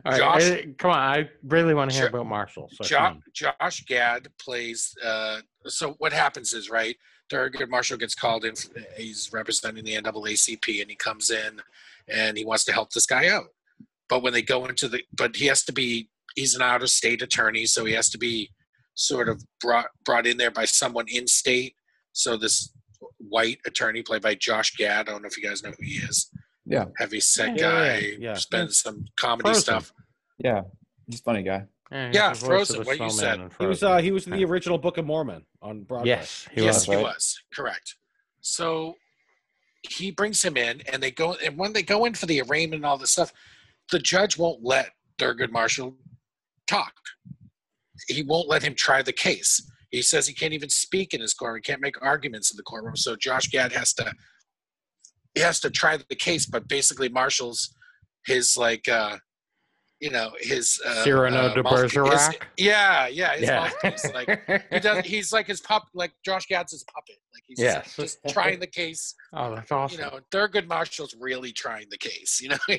All right, Josh- I- come on. I really want to hear Jo- about Marshall. So Jo- Josh Gad plays. Uh, so what happens is right. Thurgood Marshall gets called in. He's representing the NAACP, and he comes in, and he wants to help this guy out. But when they go into the, but he has to be. He's an out-of-state attorney, so he has to be sort of brought brought in there by someone in state. So this white attorney, played by Josh Gad, I don't know if you guys know who he is. Yeah. Heavy set Yeah, guy. yeah, yeah. Has been some comedy Frozen. stuff. Yeah. He's a funny guy. Yeah, Yeah, he's the voice of Frozen, what you said. in He was uh, he was in the original Book of Mormon on Broadway. Yes, he yes, was. he right? was correct. So he brings him in, and they go. And when they go in for the arraignment and all this stuff, the judge won't let Thurgood Marshall talk. He won't let him try the case. He says he can't even speak in his courtroom. He can't make arguments in the courtroom. So Josh Gad has to he has to try the case, but basically Marshall's his like uh you know his uh, Cyrano uh, de mouth- his- Bergerac? yeah, yeah, his Yeah. like he does he's like his pup like Josh Gad's his puppet. He's Yes. just trying the case. oh, that's awesome. You know, Thurgood Marshall's really trying the case, you know.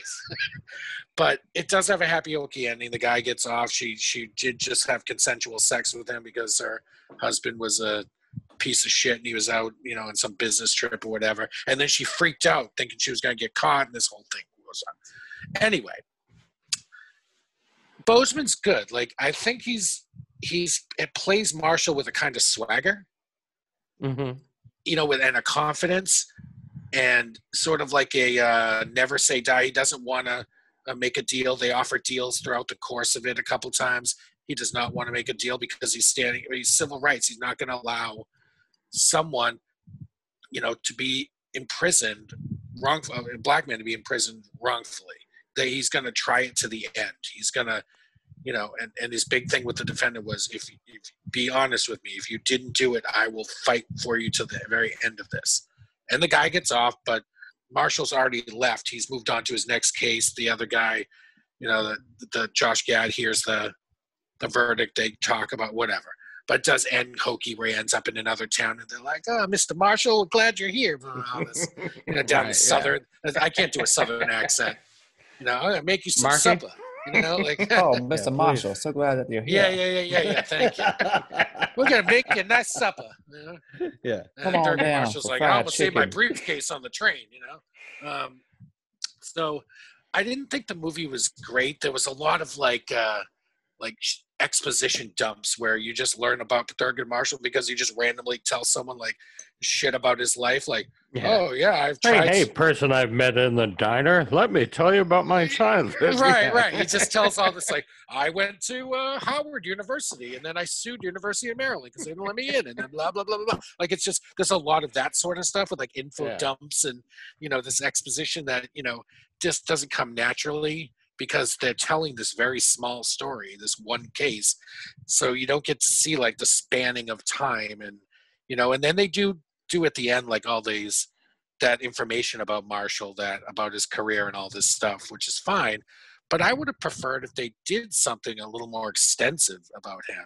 But it does have a happy okie ending. The guy gets off. She she did just have consensual sex with him because her husband was a piece of shit and he was out, you know, on some business trip or whatever. And then she freaked out thinking she was gonna get caught and this whole thing goes on. Anyway. Boseman's good. Like I think he's he's it plays Marshall with a kind of swagger, hmm you know, with and a confidence, and sort of like a uh, never say die. He doesn't want to uh, make a deal. They offer deals throughout the course of it a couple times. He does not want to make a deal because he's standing. He's civil rights. He's not going to allow someone, you know, to be imprisoned wrongfully. A black man to be imprisoned wrongfully. That he's going to try it to the end. He's going to you know, and, and his big thing with the defendant was if, if be honest with me, if you didn't do it, I will fight for you to the very end of this. And the guy gets off, but Marshall's already left. He's moved on to his next case. The other guy, you know, the, the Josh Gad hears the the verdict. They talk about whatever. But does end hokey where he ends up in another town and they're like, Oh, Mr. Marshall, glad you're here. All this, you know, down Right, yeah. the southern I can't do a southern accent. You know, I'm make you some Marky? supper. You know, like Oh, Yeah, Mr. please. Marshall, so glad that you're here. yeah, yeah, yeah, yeah, yeah. Thank you. We're gonna make you a nice supper. You know? yeah. Come And on Thurgood down Marshall's like, fried I'm gonna save my briefcase on the train. You know. Um, so, I didn't think the movie was great. There was a lot of like, uh, like exposition dumps where you just learn about Thurgood Marshall because you just randomly tell someone like shit about his life. Like, Yeah. oh yeah, I've Hey, tried. hey, person I've met in the diner. Let me tell you about my childhood. right, right. He just tells all this like, I went to uh, Howard University and then I sued University of Maryland because they didn't let me in, and then blah blah blah blah blah. Like it's just there's a lot of that sort of stuff with like info Yeah. dumps and you know this exposition that you know just doesn't come naturally. because they're telling this very small story, this one case. So you don't get to see like the spanning of time and you know, and then they do do at the end like all these that information about Marshall, that about his career and all this stuff, which is fine. But I would have preferred if they did something a little more extensive about him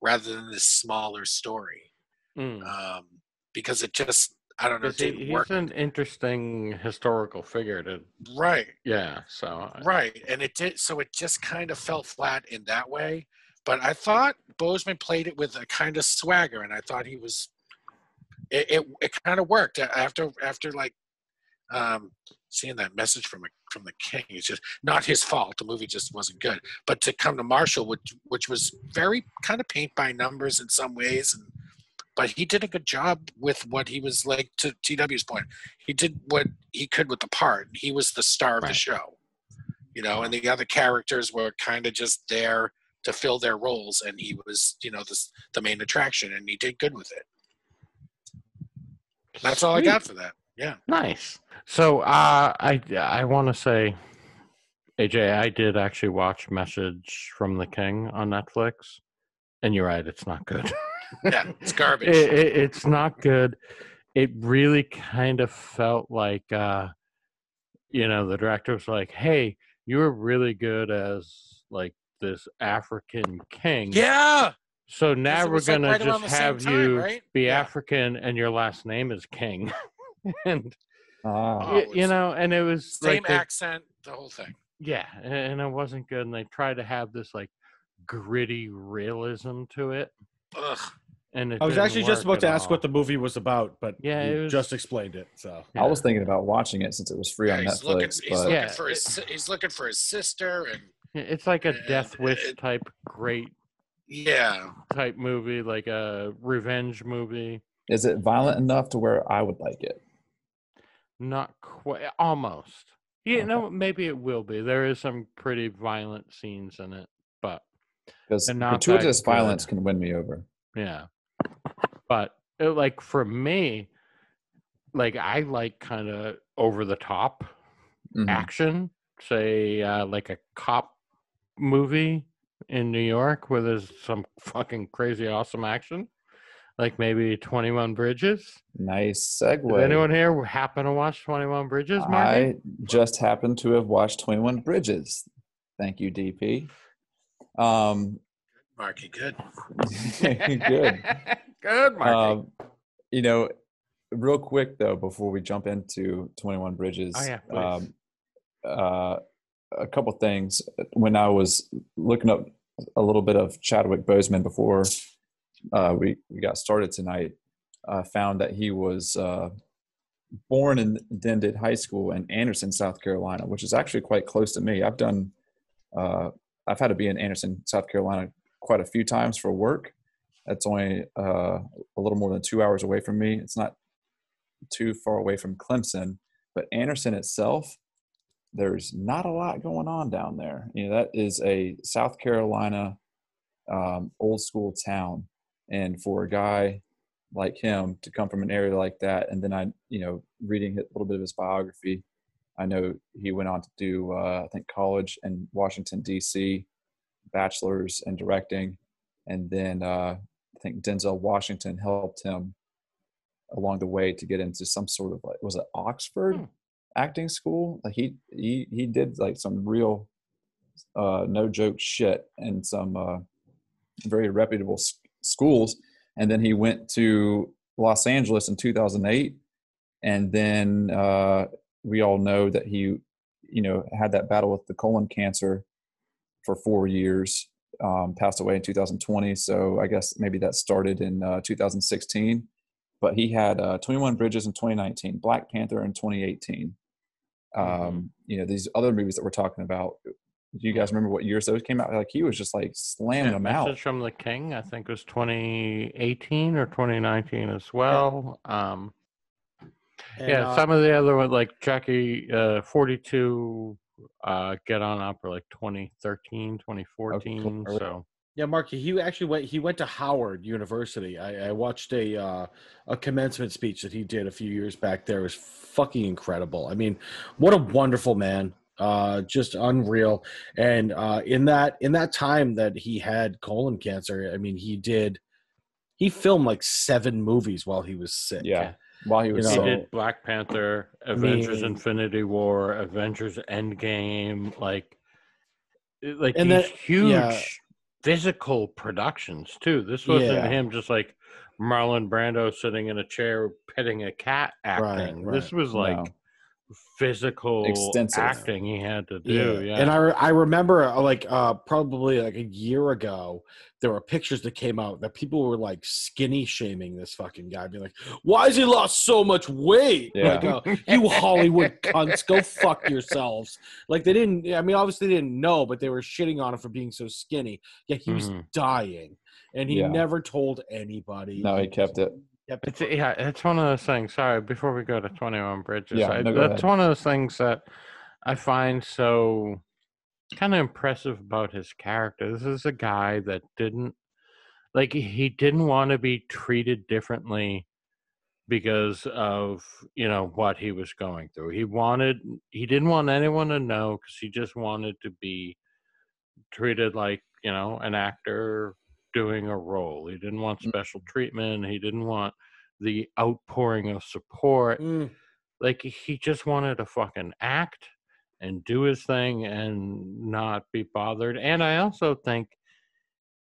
rather than this smaller story. Mm. Um, because it just I don't know, he- he's work. an interesting historical figure to Right. yeah. So Right, and it did. So it just kind of fell flat in that way. But I thought Boseman played it with a kind of swagger, and I thought he was. It it, it kind of worked after after like, um, seeing that message from a, from the king. It's just not his fault. The movie just wasn't good. But to come to Marshall, which which was very kind of paint by numbers in some ways, and but he did a good job with what he was like. To TW's point, he did what he could with the part. He was the star of the show you know, and the other characters were kind of just there to fill their roles, and he was, you know, the the main attraction, and he did good with it. That's all I got for that. Yeah, Nice. So uh, I I want to say, AJ, I did actually watch Message from the King on Netflix, and you're right, it's not good. yeah, it's garbage. it, it, it's not good. It really kind of felt like, uh, you know, the director was like, "Hey, you were really good as like this African king. yeah, So 'cause now we're was, like, gonna just have time, you right? be Yeah. African, and your last name is King." and Ah, Oh, y- you know, and it was same like they- accent, the whole thing. yeah, and it wasn't good. And they tried to have this like gritty realism to it, Ugh. and it I was actually just about to ask all. what the movie was about, but Yeah, you was- just explained it. So I was thinking about watching it since it was free Yeah, on he's looking. Netflix. He's But looking Yeah, for his. si- He's looking for his sister, and It's like a and Death Wish it- type great yeah, type movie, like a revenge movie. is it violent enough to where I would like it? Not quite, almost. You Okay. know, maybe it will be. There is some pretty violent scenes in it, but Because And not that gratuitous violence can win me over. yeah. But uh, like for me, like I like kind of over the top Mhm. action, say uh, like a cop movie in New York where there's some fucking crazy awesome action, like maybe Twenty One Bridges. Nice Did segue. anyone here happen to watch Twenty One Bridges, Marty? I just happened to have watched 21 Bridges. Thank you, DP. Um, Marky, good. good. Good, Marty. Um, you know, real quick though, before we jump into 21 Bridges, Oh, yeah, please. um, uh, a couple things. When I was looking up a little bit of Chadwick Boseman before uh, we, we got started tonight, I found that he was uh, born and then did high school in Anderson, South Carolina, which is actually quite close to me. I've done, uh, I've had to be in Anderson, South Carolina quite a few times for work. That's only uh, a little more than two hours away from me. It's not too far away from Clemson, but Anderson itself, there's not a lot going on down there. You know, that is a South Carolina um, old school town. And for a guy like him to come from an area like that, and then I, you know, reading a little bit of his biography, I know he went on to do, uh, I think, college in Washington, D.C., bachelor's in directing. And then uh, I think Denzel Washington helped him along the way to get into some sort of like, was it Oxford Hmm. Acting school? Like he, he, he did like some real, uh, no joke shit in some uh, very reputable schools. And then he went to Los Angeles in 2008. And then uh, we all know that he, you know, had that battle with the colon cancer for four years, um, passed away in 2020. So I guess maybe that started in uh, 2016. But he had uh, 21 Bridges in 2019, Black Panther in 2018. Um, Mhm. You know, these other movies that we're talking about. Do you guys remember what years those came out? Like he was just like slamming Yeah, them Message out. from the King, I think was 2018 or 2019 as well. Um, And, yeah, uh, some of the other ones like Jackie uh, 42, uh, Get On Up are like 2013, 2014. early. So Yeah, Mark. He actually went. He went to Howard University. I, I watched a uh, a commencement speech that he did a few years back. There it was fucking incredible. I mean, what a wonderful man. uh, just unreal. And uh, in that in that time that he had colon cancer, I mean, he did he filmed like seven movies while he was sick. Yeah. While he was You He know, so, did Black Panther, Avengers: mean- Infinity War, Avengers: Endgame, like, like And these that- huge yeah. Physical productions too. This wasn't Yeah. him just like Marlon Brando sitting in a chair petting a cat acting. right. This was like No. Physical Extensive. acting he had to do. Yeah, And I re- I remember uh, like uh probably like a year ago there were pictures that came out that people were like skinny shaming this fucking guy being like why has he lost so much weight Yeah. like uh, you Hollywood cunts go fuck yourselves like they didn't I mean obviously they didn't know but they were shitting on him for being so skinny yeah he was Mhm. dying and he Yeah. never told anybody no, he kept it. Kept It's, yeah, it's one of those things. Sorry, before we go to Twenty One Bridges, Yeah, I, no, that's one of those things that I find so kind of impressive about his character. This is a guy that didn't like he didn't want to be treated differently because of you know what he was going through. He wanted he didn't want anyone to know because he just wanted to be treated like you know an actor doing a role. He didn't want Mm. special treatment. He didn't want the outpouring of support. Mm, Like he just wanted to fucking act and do his thing and not be bothered. And I also think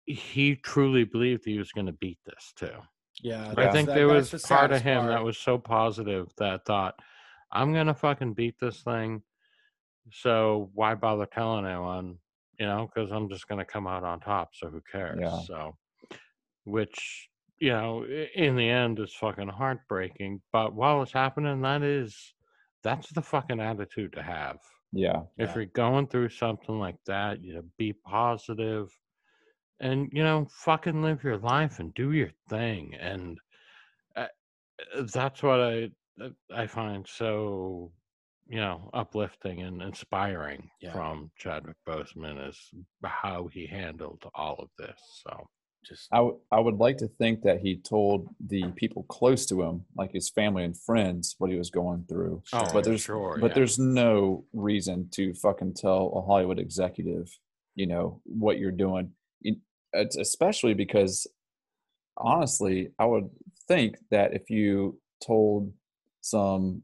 he truly believed he was going to beat this too. yeah I think there was the part of him that was so positive that thought, I'm gonna fucking beat this thing. So why bother telling anyone? You know, because I'm just gonna come out on top. So who cares? Yeah. So, which you know, in the end is fucking heartbreaking. But while it's happening, that is that's the fucking attitude to have. Yeah. If Yeah. you're going through something like that, you know, be positive and, you know, fucking live your life and do your thing. And uh, uh, that's what I uh, I find so, you know, uplifting and inspiring Yeah. from Chadwick Boseman is how he handled all of this. So, just I, w- I would like to think that he told the people close to him, like his family and friends, what he was going through. Oh, but there's sure, but yeah. there's no reason to fucking tell a Hollywood executive, you know, what you're doing. It's especially because honestly, I would think that if you told some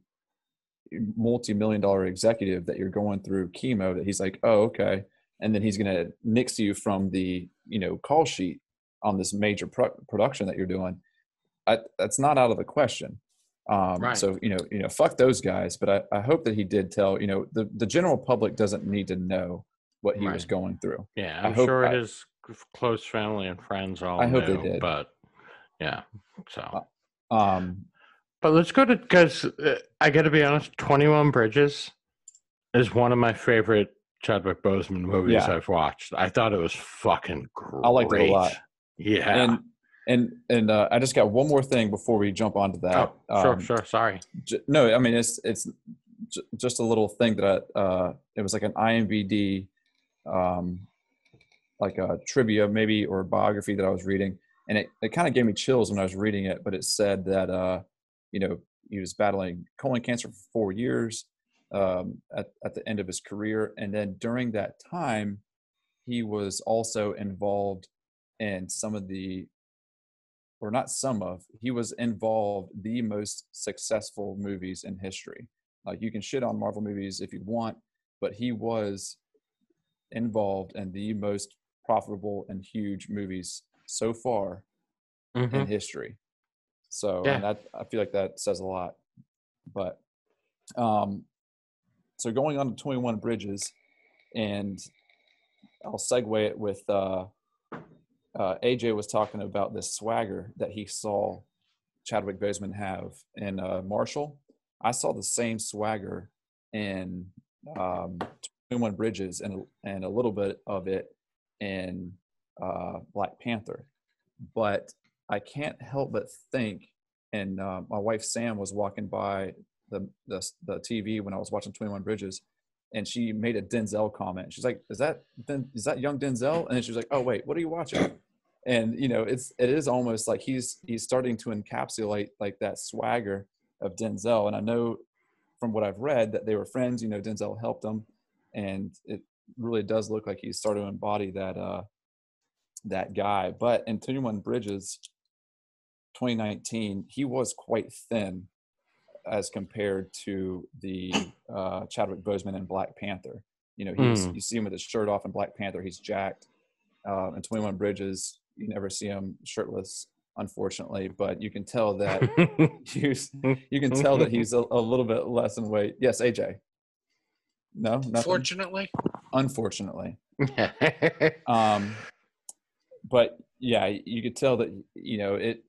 multi-million dollar executive that you're going through chemo that he's like oh okay and then he's going to nix you from the you know call sheet on this major pro- production that you're doing I, that's not out of the question um, Right. so you know you know fuck those guys but I, I hope that he did tell you know the, the general public doesn't need to know what he was going through yeah, I'm sure I- his close family and friends all I hope they did. but yeah. So, um But let's go to because uh, I got to be honest. Twenty One Bridges is one of my favorite Chadwick Boseman movies Yeah. I've watched. I thought it was fucking great. I liked it a lot. Yeah. and and and uh, i just got one more thing before we jump onto that oh, sure, Um, sure. Sorry. j- no i mean it's it's j- just a little thing that I, uh it was like an IMDb um like a trivia maybe or biography that i was reading and it, it kind of gave me chills when i was reading it but it said that uh you know he was battling colon cancer for four years um at, at the end of his career and then during that time he was also involved in some of the or not some of he was involved the most successful movies in history like you can shit on marvel movies if you want but he was involved in the most profitable and huge movies so far Mhm. in history so Yeah. that i feel like that says a lot but um so going on to 21 bridges and i'll segue it with uh uh, AJ was talking about this swagger that he saw Chadwick Boseman have in uh, Marshall. I saw the same swagger in um, 21 Bridges and and a little bit of it in uh, Black Panther, but I can't help but think. And uh, my wife Sam was walking by the, the the TV when I was watching 21 Bridges, and she made a Denzel comment. She's like, "Is that is that young Denzel?" And then she was like, "Oh wait, what are you watching?" And you know, it's it is almost like he's he's starting to encapsulate like that swagger of Denzel. And I know from what I've read that they were friends. You know, Denzel helped him, and it really does look like he's starting to embody that uh, that guy. But in 21 Bridges, 2019, he was quite thin as compared to the uh, Chadwick Boseman in Black Panther. You know, he's Mm. you see him with his shirt off in Black Panther, he's jacked. Uh, in 21 Bridges, you never see him shirtless, unfortunately, but you can tell that he's, you can tell that he's a, a little bit less in weight. Yes, AJ. No, nothing. Fortunately, Unfortunately, um, but yeah, you could tell that you know it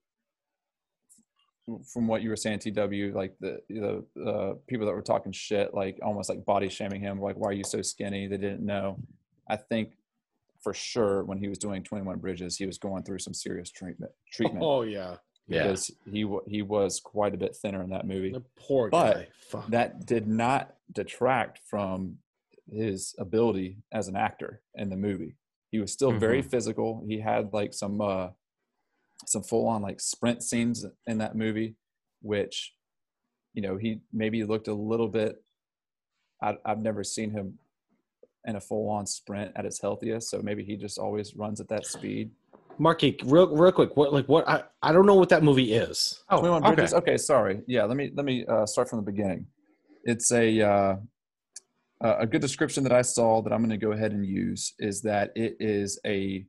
from what you were saying, TW. Like the the uh, people that were talking shit, like almost like body shaming him, like why are you so skinny? They didn't know. I think for sure when he was doing Twenty One Bridges, he was going through some serious treatment treatment Oh yeah, yeah. because he wa- he was quite a bit thinner in that movie. the poor But guy. Fuck. That did not detract from his ability as an actor in the movie. He was still very Mhm. physical. He had like some uh some full on like sprint scenes in that movie, which you know he maybe looked a little bit. I, I've never seen him in a full on sprint at his healthiest, so maybe he just always runs at that speed. Marky, real real quick. What like what? I, I don't know what that movie is. oh, 21 okay. Bridges. Okay. sorry. Yeah, let me let me uh, start from the beginning. It's a uh, a good description that I saw that I'm going to go ahead and use is that it is a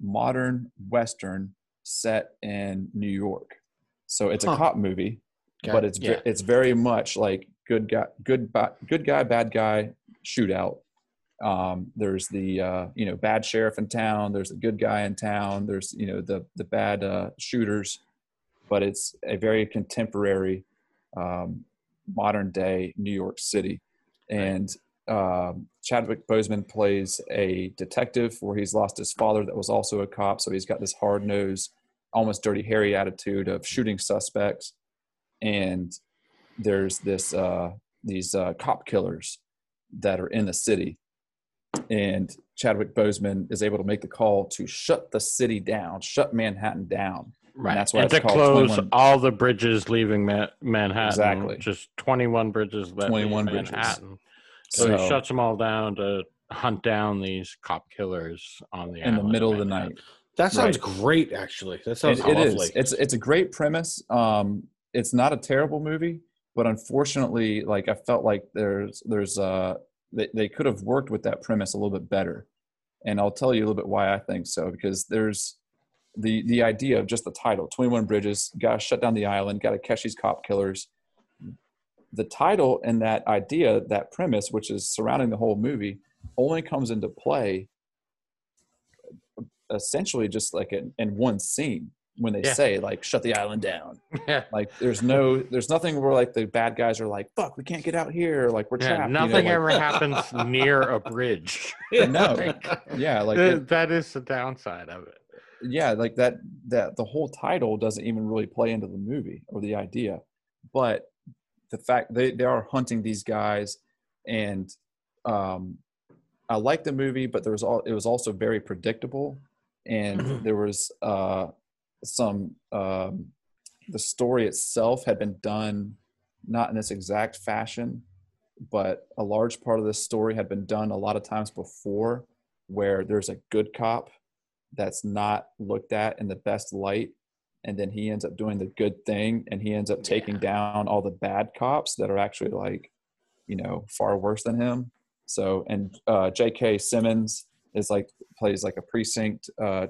modern western set in New York. So it's a cop movie, Okay. but it's Yeah. it's very much like good guy, good good guy, bad guy shootout. Um, there's the uh, you know bad sheriff in town. There's the good guy in town. There's you know the the bad uh, shooters, but it's a very contemporary, um, modern day New York City, and um, Chadwick Boseman plays a detective where he's lost his father that was also a cop, so he's got this hard nosed, almost dirty Harry attitude of shooting suspects, and there's this uh, these uh, cop killers that are in the city, and Chadwick Boseman is able to make the call to shut the city down, shut Manhattan down. Right. that's why and it's to called close 21 all the bridges leaving Ma- Manhattan. Exactly. Just 21 bridges left 21 in bridges. Manhattan. So, he shuts them all down to hunt down these cop killers on the in the middle of the Manhattan. night. That sounds Right. great. Actually, that sounds It- it is. It's it's a great premise. Um, it's not a terrible movie, but unfortunately, like I felt like there's there's uh they, they could have worked with that premise a little bit better, and I'll tell you a little bit why I think so. Because there's the the idea of just the title, Twenty One Bridges, got to shut down the island, got to catch these cop killers. The title and that idea, that premise, which is surrounding the whole movie, only comes into play essentially just like in, in one scene when they Yeah. say like shut the island down Yeah. like there's no there's nothing where like the bad guys are like fuck we can't get out here like we're Yeah, trapped you know, nothing like- ever happens near a bridge. no yeah like Th- it- that is the downside of it. yeah like that that the whole title doesn't even really play into the movie or the idea but the fact they, they are hunting these guys and um i like the movie but there was all it was also very predictable and there was uh some um the story itself had been done not in this exact fashion but a large part of this story had been done a lot of times before where there's a good cop that's not looked at in the best light and then he ends up doing the good thing and he ends up taking Yeah. down all the bad cops that are actually like you know far worse than him so and uh jk simmons is like plays like a precinct uh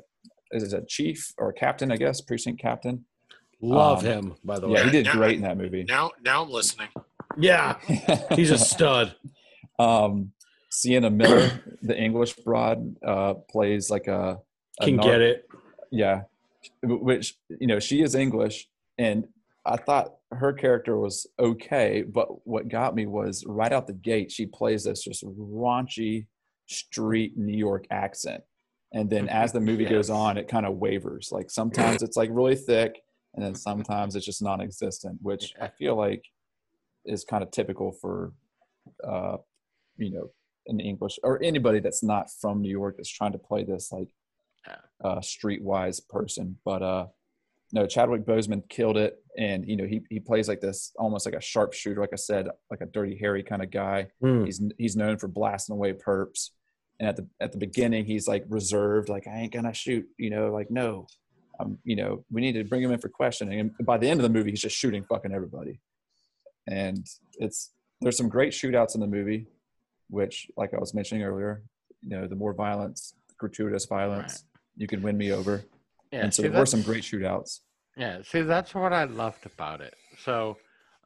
is it a chief or a captain i guess precinct captain Love Um, him, by the way. yeah way. he did Yeah. great in that movie now now I'm listening. Yeah, he's a stud. um sienna miller the english broad uh plays like a, a Can nar- get it. yeah which you know she is english and i thought her character was okay but what got me was right out the gate she plays this just raunchy street new york accent. And then as the movie goes on it kind of wavers. Like sometimes it's like really thick and then sometimes it's just non-existent which i feel like is kind of typical for uh you know an english or anybody that's not from new york that's trying to play this like uh streetwise person. But uh no, Chadwick Boseman killed it, and you know he he plays like this almost like a sharpshooter, like I said, like a dirty Harry kind of guy. Hmm. He's he's known for blasting away perps, and at the at the beginning he's like reserved, like I ain't gonna shoot, you know, like no, um, you know, we need to bring him in for questioning. And by the end of the movie, he's just shooting fucking everybody, and it's there's some great shootouts in the movie, which like I was mentioning earlier, you know, the more violence, gratuitous violence, you can win me over, Yeah, and so see, there were some great shootouts. Yeah, see, that's what I loved about it. So,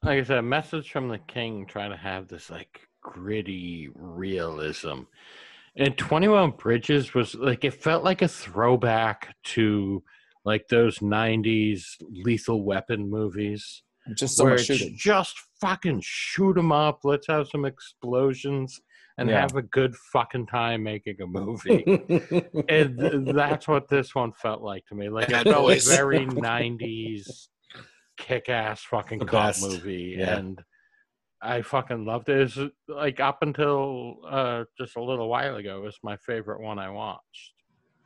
like I said, a message from the king trying to have this like gritty realism. And 21 Bridges was like, it felt like a throwback to like those 90s lethal weapon movies Just so where it's shooting. just fucking shoot them up. Let's have some explosions and Yeah. have a good fucking time making a movie. and th- that's what this one felt like to me. Like Bad felt boys. very '90s kick-ass fucking The cop best. movie, Yeah. and I fucking loved it. It's like up until uh, just a little while ago, it was my favorite one I watched.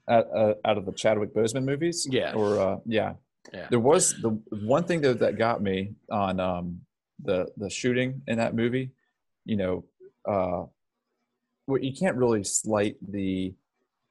out, uh, out of the Chadwick Boseman movies. Yes. Or uh, yeah. Yeah. There was the one thing though that got me on um, the the shooting in that movie. You know, uh, well, you can't really slight the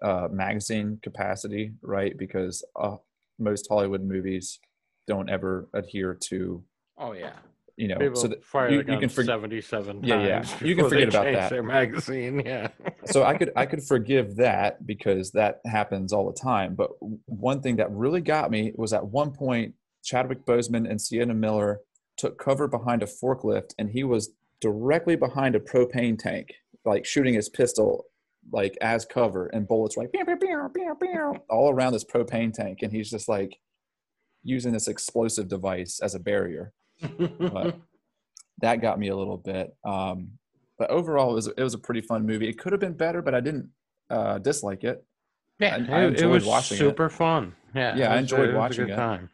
uh, magazine capacity, right? Because uh, most Hollywood movies don't ever adhere to Oh yeah, you know. people so that fire you, you can forget. 77 Yeah, yeah. You can forget about that. Their magazine, yeah. so I could I could forgive that because that happens all the time. But one thing that really got me was at one point Chadwick Boseman and Sienna Miller took cover behind a forklift, and he was directly behind a propane tank, like shooting his pistol like as cover, and bullets were like pew, pew, pew, all around this propane tank, and he's just like using this explosive device as a barrier But- that got me a little bit. Um, but overall, it was it was a pretty fun movie. It could have been better, but I didn't uh, dislike it. Yeah, I- it, I it enjoyed was watching it. super fun. Yeah, Yeah, I was a- enjoyed it was a watching good it. Time.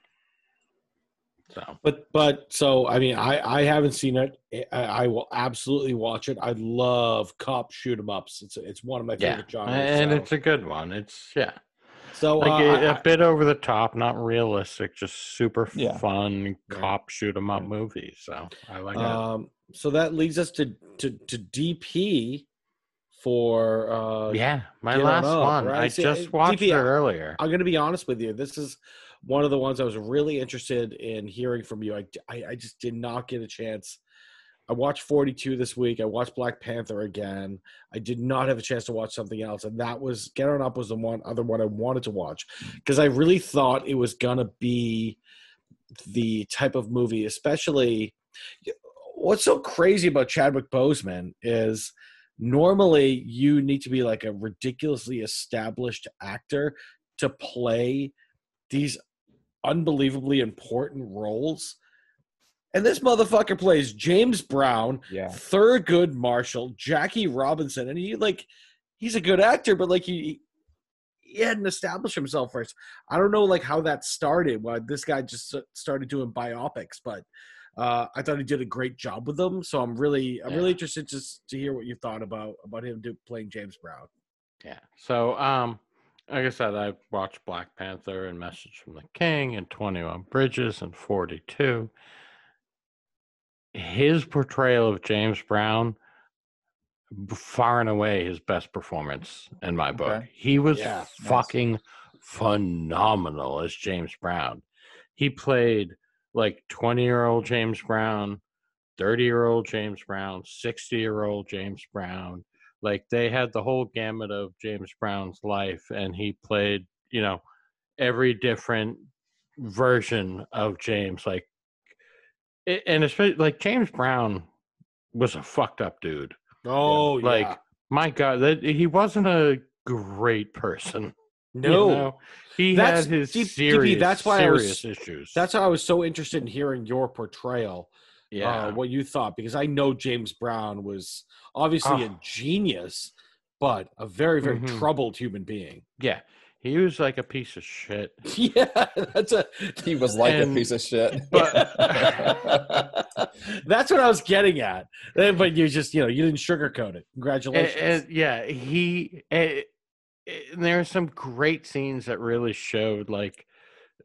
So But but so I mean I I haven't seen it. I, I will absolutely watch it. I love cop shoot 'em ups. It's it's one of my yeah, favorite genres. and so. it's a good one. It's yeah, so like uh, a, I- a bit over the top, not realistic, just super Yeah. fun cop shoot 'em up Yeah. movie. So I like it. um so that leads us to to to DP for uh Yeah, my last up, one. right? I See, just uh, watched DP, it earlier. I'm going to be honest with you. This is one of the ones I was really interested in hearing from you. I, I, I just did not get a chance. I watched 42 this week. I watched Black Panther again. I did not have a chance to watch something else, and that was Get On Up was the one other one I wanted to watch because I really thought it was gonna be the type of movie, especially. What's so crazy about Chadwick Boseman is normally you need to be like a ridiculously established actor to play these unbelievably important roles. And this motherfucker plays James Brown, Yeah, Thurgood Marshall, Jackie Robinson, and he like he's a good actor, but like he he hadn't established himself first. I don't know like how that started. Why this guy just started doing biopics, but uh, I thought he did a great job with them. So I'm really I'm really interested just to hear what you thought about about him do, playing James Brown. Yeah. So, um, like I said, I watched Black Panther and Message from the King and 21 Bridges and 42. His portrayal of James Brown, far and away his best performance in my book. Okay. He was Yeah, nice. fucking phenomenal as James Brown. He played like 20 year old James Brown, 30 year old James Brown, 60 year old James Brown like they had the whole gamut of James Brown's life and he played, you know, every different version of James like a- and especially like James Brown was a fucked up dude. Oh, Like my god, that he wasn't a great person. you no. know? He That's- had his DP, serious, that's why I was- issues. That's how I was so interested in hearing your portrayal, yeah. uh, what you thought, because I know James Brown was obviously a Ah. genius, but a very, very Mhm. troubled human being. yeah. He was like a piece of shit. yeah, that's a. he was like And- a piece of shit. that's what I was getting at. Eh, But you just, you know, you didn't sugarcoat it. Congratulations. and, yeah, he. eh, eh, there are some great scenes that really showed like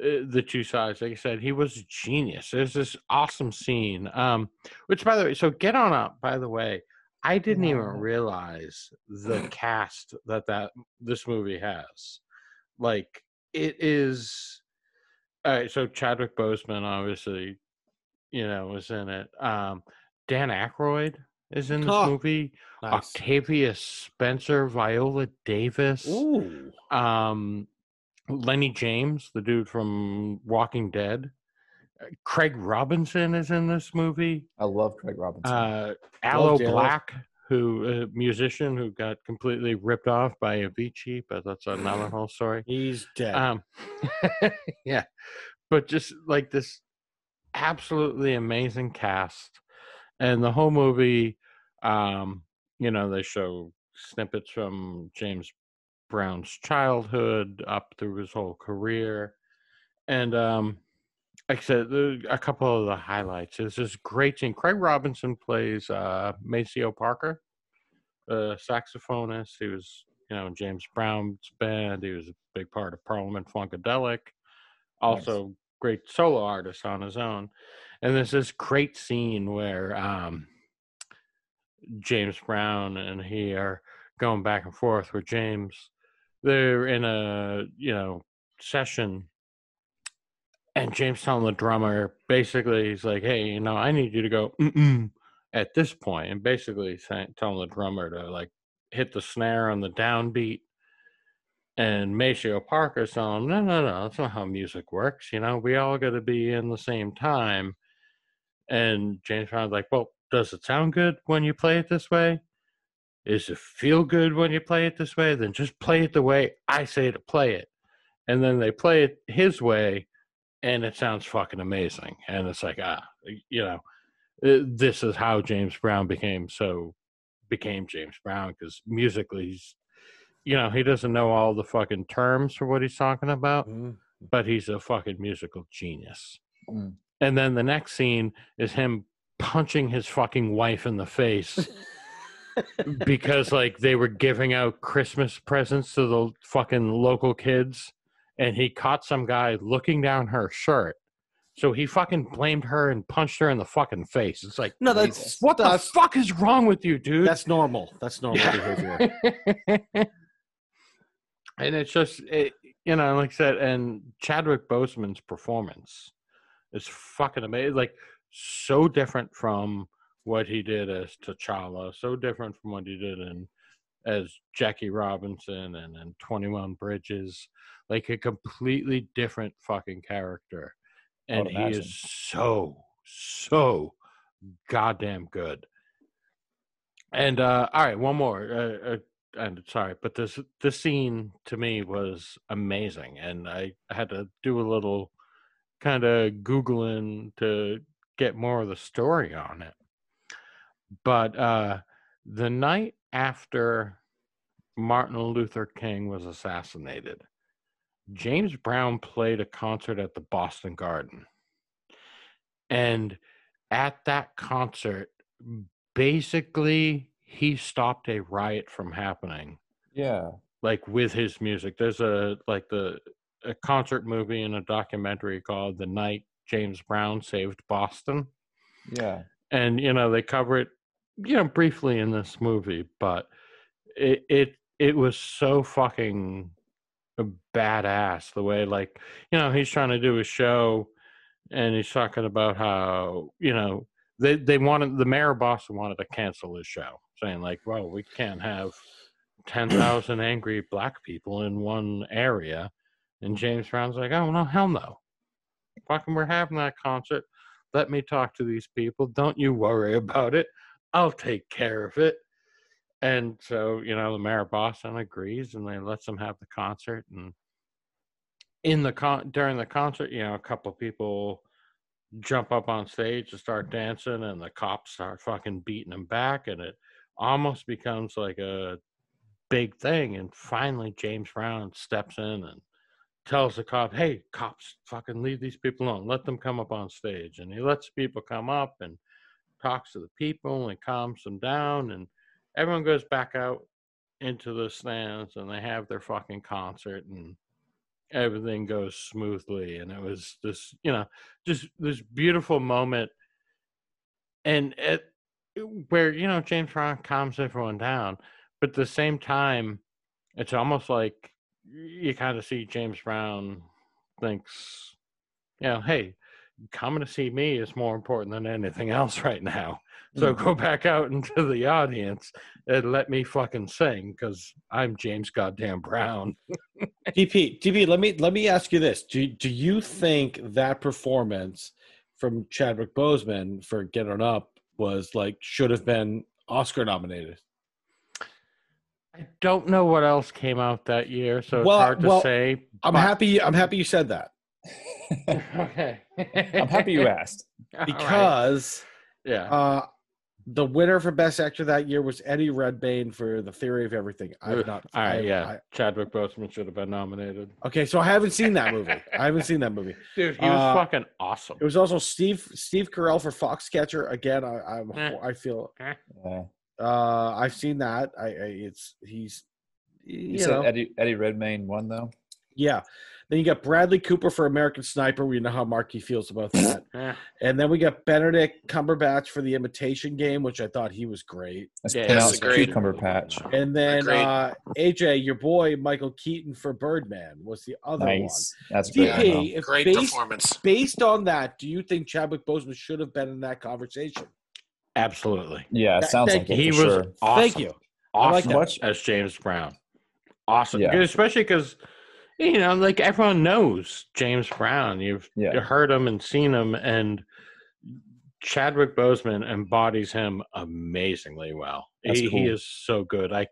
uh, the two sides. Like I said, he was a genius. There's this awesome scene. Um, which by the way, so get on up. By the way, I didn't even realize the cast that that this movie has. Like it is. All right, so Chadwick Boseman obviously, you know, was in it. Um, Dan Aykroyd is in this Oh, movie. Nice. Octavia Spencer, Viola Davis, Ooh. um, Lenny James, the dude from Walking Dead. Uh, Craig Robinson is in this movie. I love Craig Robinson. Uh, Aloe. Blacc, who a musician who got completely ripped off by Avicii, but that's another whole story. He's dead. Um, yeah, but just like this absolutely amazing cast, and the whole movie. Um, you know, they show snippets from James Brown's childhood up through his whole career, and um, like I said, a couple of the highlights This is great scene. Craig Robinson plays uh, Maceo Parker, a saxophonist. He was, you know, in James Brown's band. He was a big part of Parliament Funkadelic. Also, great solo artist on his own. And there's this great scene where um, James Brown and he are going back and forth with James. They're in a, you know, session and James telling the drummer basically he's like, "Hey, you know, I need you to go mm at this point," and basically saying, telling the drummer to like hit the snare on the downbeat. And Maceo Parker's telling him, "No, no, no, that's not how music works. You know, we all got to be in the same time." And James Brown's like, "Well, does it sound good when you play it this way? Does it feel good when you play it this way? Then just play it the way I say to play it." And then they play it his way and it sounds fucking amazing. And it's like, ah, you know, uh, this is how James Brown became so became James Brown because musically, he's, you know, he doesn't know all the fucking terms for what he's talking about, Mhm. but he's a fucking musical genius. Mm. And then the next scene is him punching his fucking wife in the face because like they were giving out Christmas presents to the fucking local kids and he caught some guy looking down her shirt. So he fucking blamed her and punched her in the fucking face. It's like, no, that's what the fuck is wrong with you, dude? that's normal. That's normal behavior. and it's just, it, you know, like I said, and Chadwick Boseman's performance is fucking amazing. Like, so different from what he did as T'Challa, so different from what he did in as Jackie Robinson and in 21 Bridges. Like, a completely different fucking character. And he is so, so goddamn good. And uh all right, one more. Uh, uh, and sorry, but this this scene to me was amazing, and I, I had to do a little kind of googling to get more of the story on it. But uh the night after Martin Luther King was assassinated, James Brown played a concert at the Boston Garden. And at that concert, basically, he stopped a riot from happening, yeah. like with his music. There's a like the a concert movie and a documentary called "The Night James Brown Saved Boston," Yeah. and you know they cover it, you know, briefly in this movie, but it it it was so fucking badass the way like you know he's trying to do a show and he's talking about how you know they they wanted the mayor of boston wanted to cancel his show saying like well we can't have 10,000 angry black people in one area. And james brown's like oh no hell no. Fucking we're having that concert. Let me talk to these people. Don't you worry about it i'll take care of it and so, you know, the mayor of Boston agrees and they let them have the concert. And in the con during the concert, you know, a couple of people jump up on stage and start dancing, and the cops start fucking beating them back, and it almost becomes like a big thing. And finally, James Brown steps in and tells the cop, "Hey, cops, fucking leave these people alone. Let them come up on stage." And he lets people come up and talks to the people and calms them down and everyone goes back out into the stands and they have their fucking concert and everything goes smoothly, and it was this, you know, just this beautiful moment, and it where you know James Brown calms everyone down, but at the same time, it's almost like you kind of see James Brown thinks, you know, hey, coming to see me is more important than anything else right now. So Mm. go back out into the audience and let me fucking sing because I'm James Goddamn Brown. DP, DP, let me let me ask you this: Do do you think that performance from Chadwick Boseman for Get On Up was like should have been Oscar nominated? I don't know what else came out that year, so it's Well, hard to well, say. I'm but- happy. I'm happy you said that okay. I'm happy you asked. All right. because yeah. uh, the winner for Best Actor that year was Eddie Redmayne for The Theory of Everything. I've not. All right, I- yeah. Chadwick Boseman should have been nominated. Okay, so I haven't seen that movie. I haven't seen that movie. Dude, he was Uh, fucking awesome. It was also Steve Steve Carell for Foxcatcher. Again, I I'm, Eh. I feel Yeah. uh, I've seen that. I, I it's he's you, You, said know Eddie Eddie Redmayne won though. yeah. Then you got Bradley Cooper for American Sniper. We know how Marky feels about that. And then we got Benedict Cumberbatch for the Imitation Game, which I thought he was great. That's Yeah, pronounced agreed. cucumber patch. And then uh, AJ, your boy Michael Keaton for Birdman was the other Nice. That's one. great. DP, if Great based, performance. based on that, do you think Chadwick Boseman should have been in that conversation? Absolutely. Yeah, it Th- sounds thank like you. it He was sure. awesome. Thank you. I like Awesome. Much- as James Brown. Awesome. Yeah. Especially because, you know, like everyone knows James Brown. You've Yeah. you heard him and seen him, and Chadwick Boseman embodies him amazingly well. That's he, he is so good. I,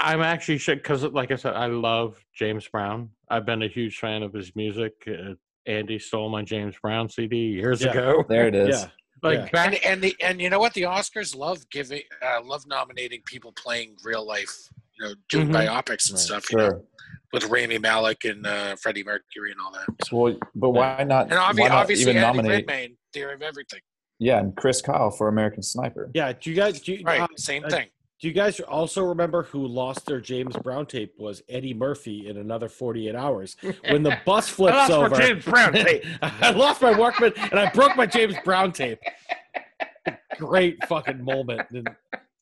I'm actually because, like I said, I love James Brown. I've been a huge fan of his music. Uh, Andy stole my James Brown CD years Yeah. ago. There it is. Yeah. Like Yeah. back And, and the and you know what the Oscars love giving uh, love nominating people playing real life you know doing Mhm. biopics and Right. stuff you know, with Rami Malek and uh, Freddie Mercury and all that Well, but why not? and obvi- why not obviously even Eddie nominate? Redmayne Theory of Everything Yeah, and Chris Kyle for American Sniper. Yeah. Do you guys do you, right uh, same uh, thing do you guys also remember who lost their James Brown tape was Eddie Murphy in another 48 hours when the bus flips I lost over. my James Brown tape. I lost my Walkman and I broke my James Brown tape. Great fucking moment. and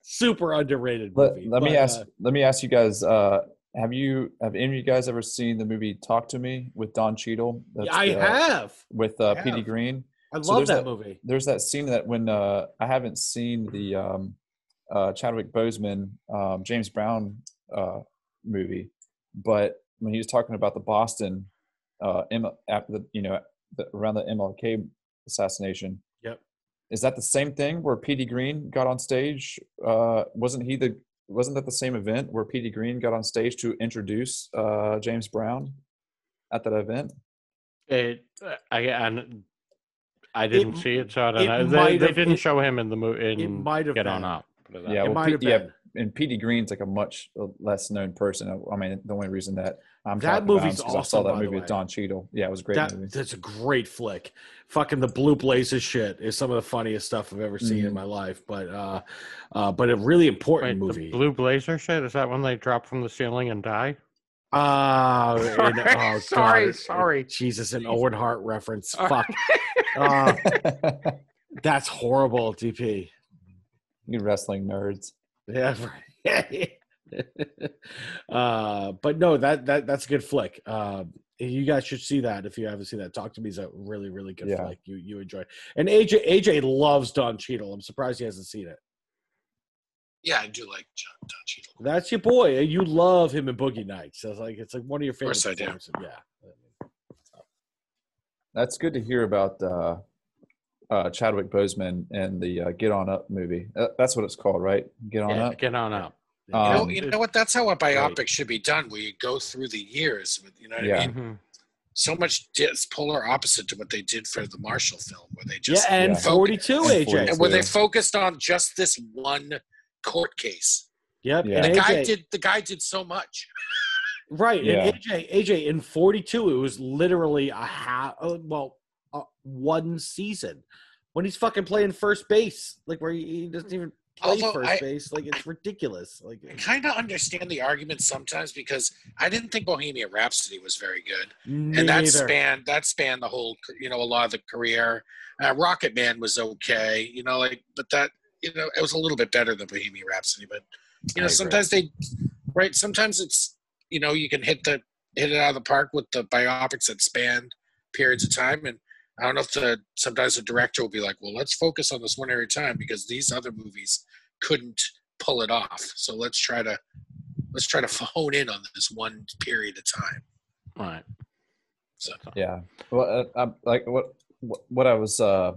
Super underrated Let, movie. let me But, ask. uh, let me ask you guys. Uh, have you have any of you guys ever seen the movie Talk to Me with Don Cheadle? That's I the- have. with uh, Petey. Greene. I So love that that- movie. There's that scene that when uh, I haven't seen the um, uh, Chadwick Boseman um, James Brown uh, movie, but when he was talking about the Boston uh, M- after the you know the, around the MLK assassination. Yep. Is that the same thing where Petey Greene got on stage? Uh, wasn't he the wasn't that the same event where Petey Greene got on stage to introduce uh, James Brown at that event? It, I, and I didn't see it, so I don't it know. They, they didn't it- show him in the movie. It might have Get been. On Up. Put it that Yeah. It well, might have yeah, been. And Petey Greene's like a much uh, less known person. I mean, the only reason that I'm That talking about him movie's is 'cause I saw that by movie with. Don Cheadle. Yeah, it was a great That, movie. that's a great flick. Fucking the Blue Blazes shit is some of the funniest stuff I've ever seen in Mhm. my life. But uh, uh, but a really important Wait, movie. the Blue Blazer shit? Is that when they drop from the ceiling and die? Uh, and- oh, Sorry, God. sorry. Jesus, an Owen Hart reference. Uh, Fuck. Uh, that's horrible, DP. you wrestling nerds. Yeah. uh, but no, that that that's a good flick. Uh, you guys should see that if you haven't seen that. Talk to me is a really really good Yeah. flick. You you enjoy. And AJ AJ loves Don Cheadle. I'm surprised he hasn't seen it. yeah I do like John Don Cheadle That's your boy. You love him in Boogie Nights. So it's like it's like one of your favorite. Of course I do. Yeah. That's good to hear about uh, uh, Chadwick Boseman and the uh, Get On Up movie. Uh, that's what it's called, right? Get On Yeah, Up. Get On Up. you know, Um, you know what that's how a biopic should be done where you go through the years with you know what Yeah. I mean Mhm. so much it's polar opposite to what they did for the Marshall film where they Yeah, just and Yeah. 42 And AJ. 42. and where they focused on just this one court case. Yep. Yeah. And The guy did the guy did so much. Right. Yeah. And AJ, AJ in 42, it was literally a half, uh, well, uh, one season when he's fucking playing first base, like where he, doesn't even play Although first I- base. Like it's ridiculous. Like I kind of understand the argument sometimes because I didn't think Bohemian Rhapsody was very good, and that neither. spanned that spanned the whole, you know, a lot of the career. Uh, Rocket Man was okay, you know, like, but that, you know, it was a little bit better than Bohemian Rhapsody. But you know, sometimes they, right? Sometimes it's, you know, you can hit the hit it out of the park with the biopics that span periods of time, and I don't know if the sometimes the director will be like, well, let's focus on this one area at a time because these other movies couldn't pull it off. So let's try to let's try to hone in on this one period of time. Right. So Yeah. Well, uh, I'm, like what what what I was uh,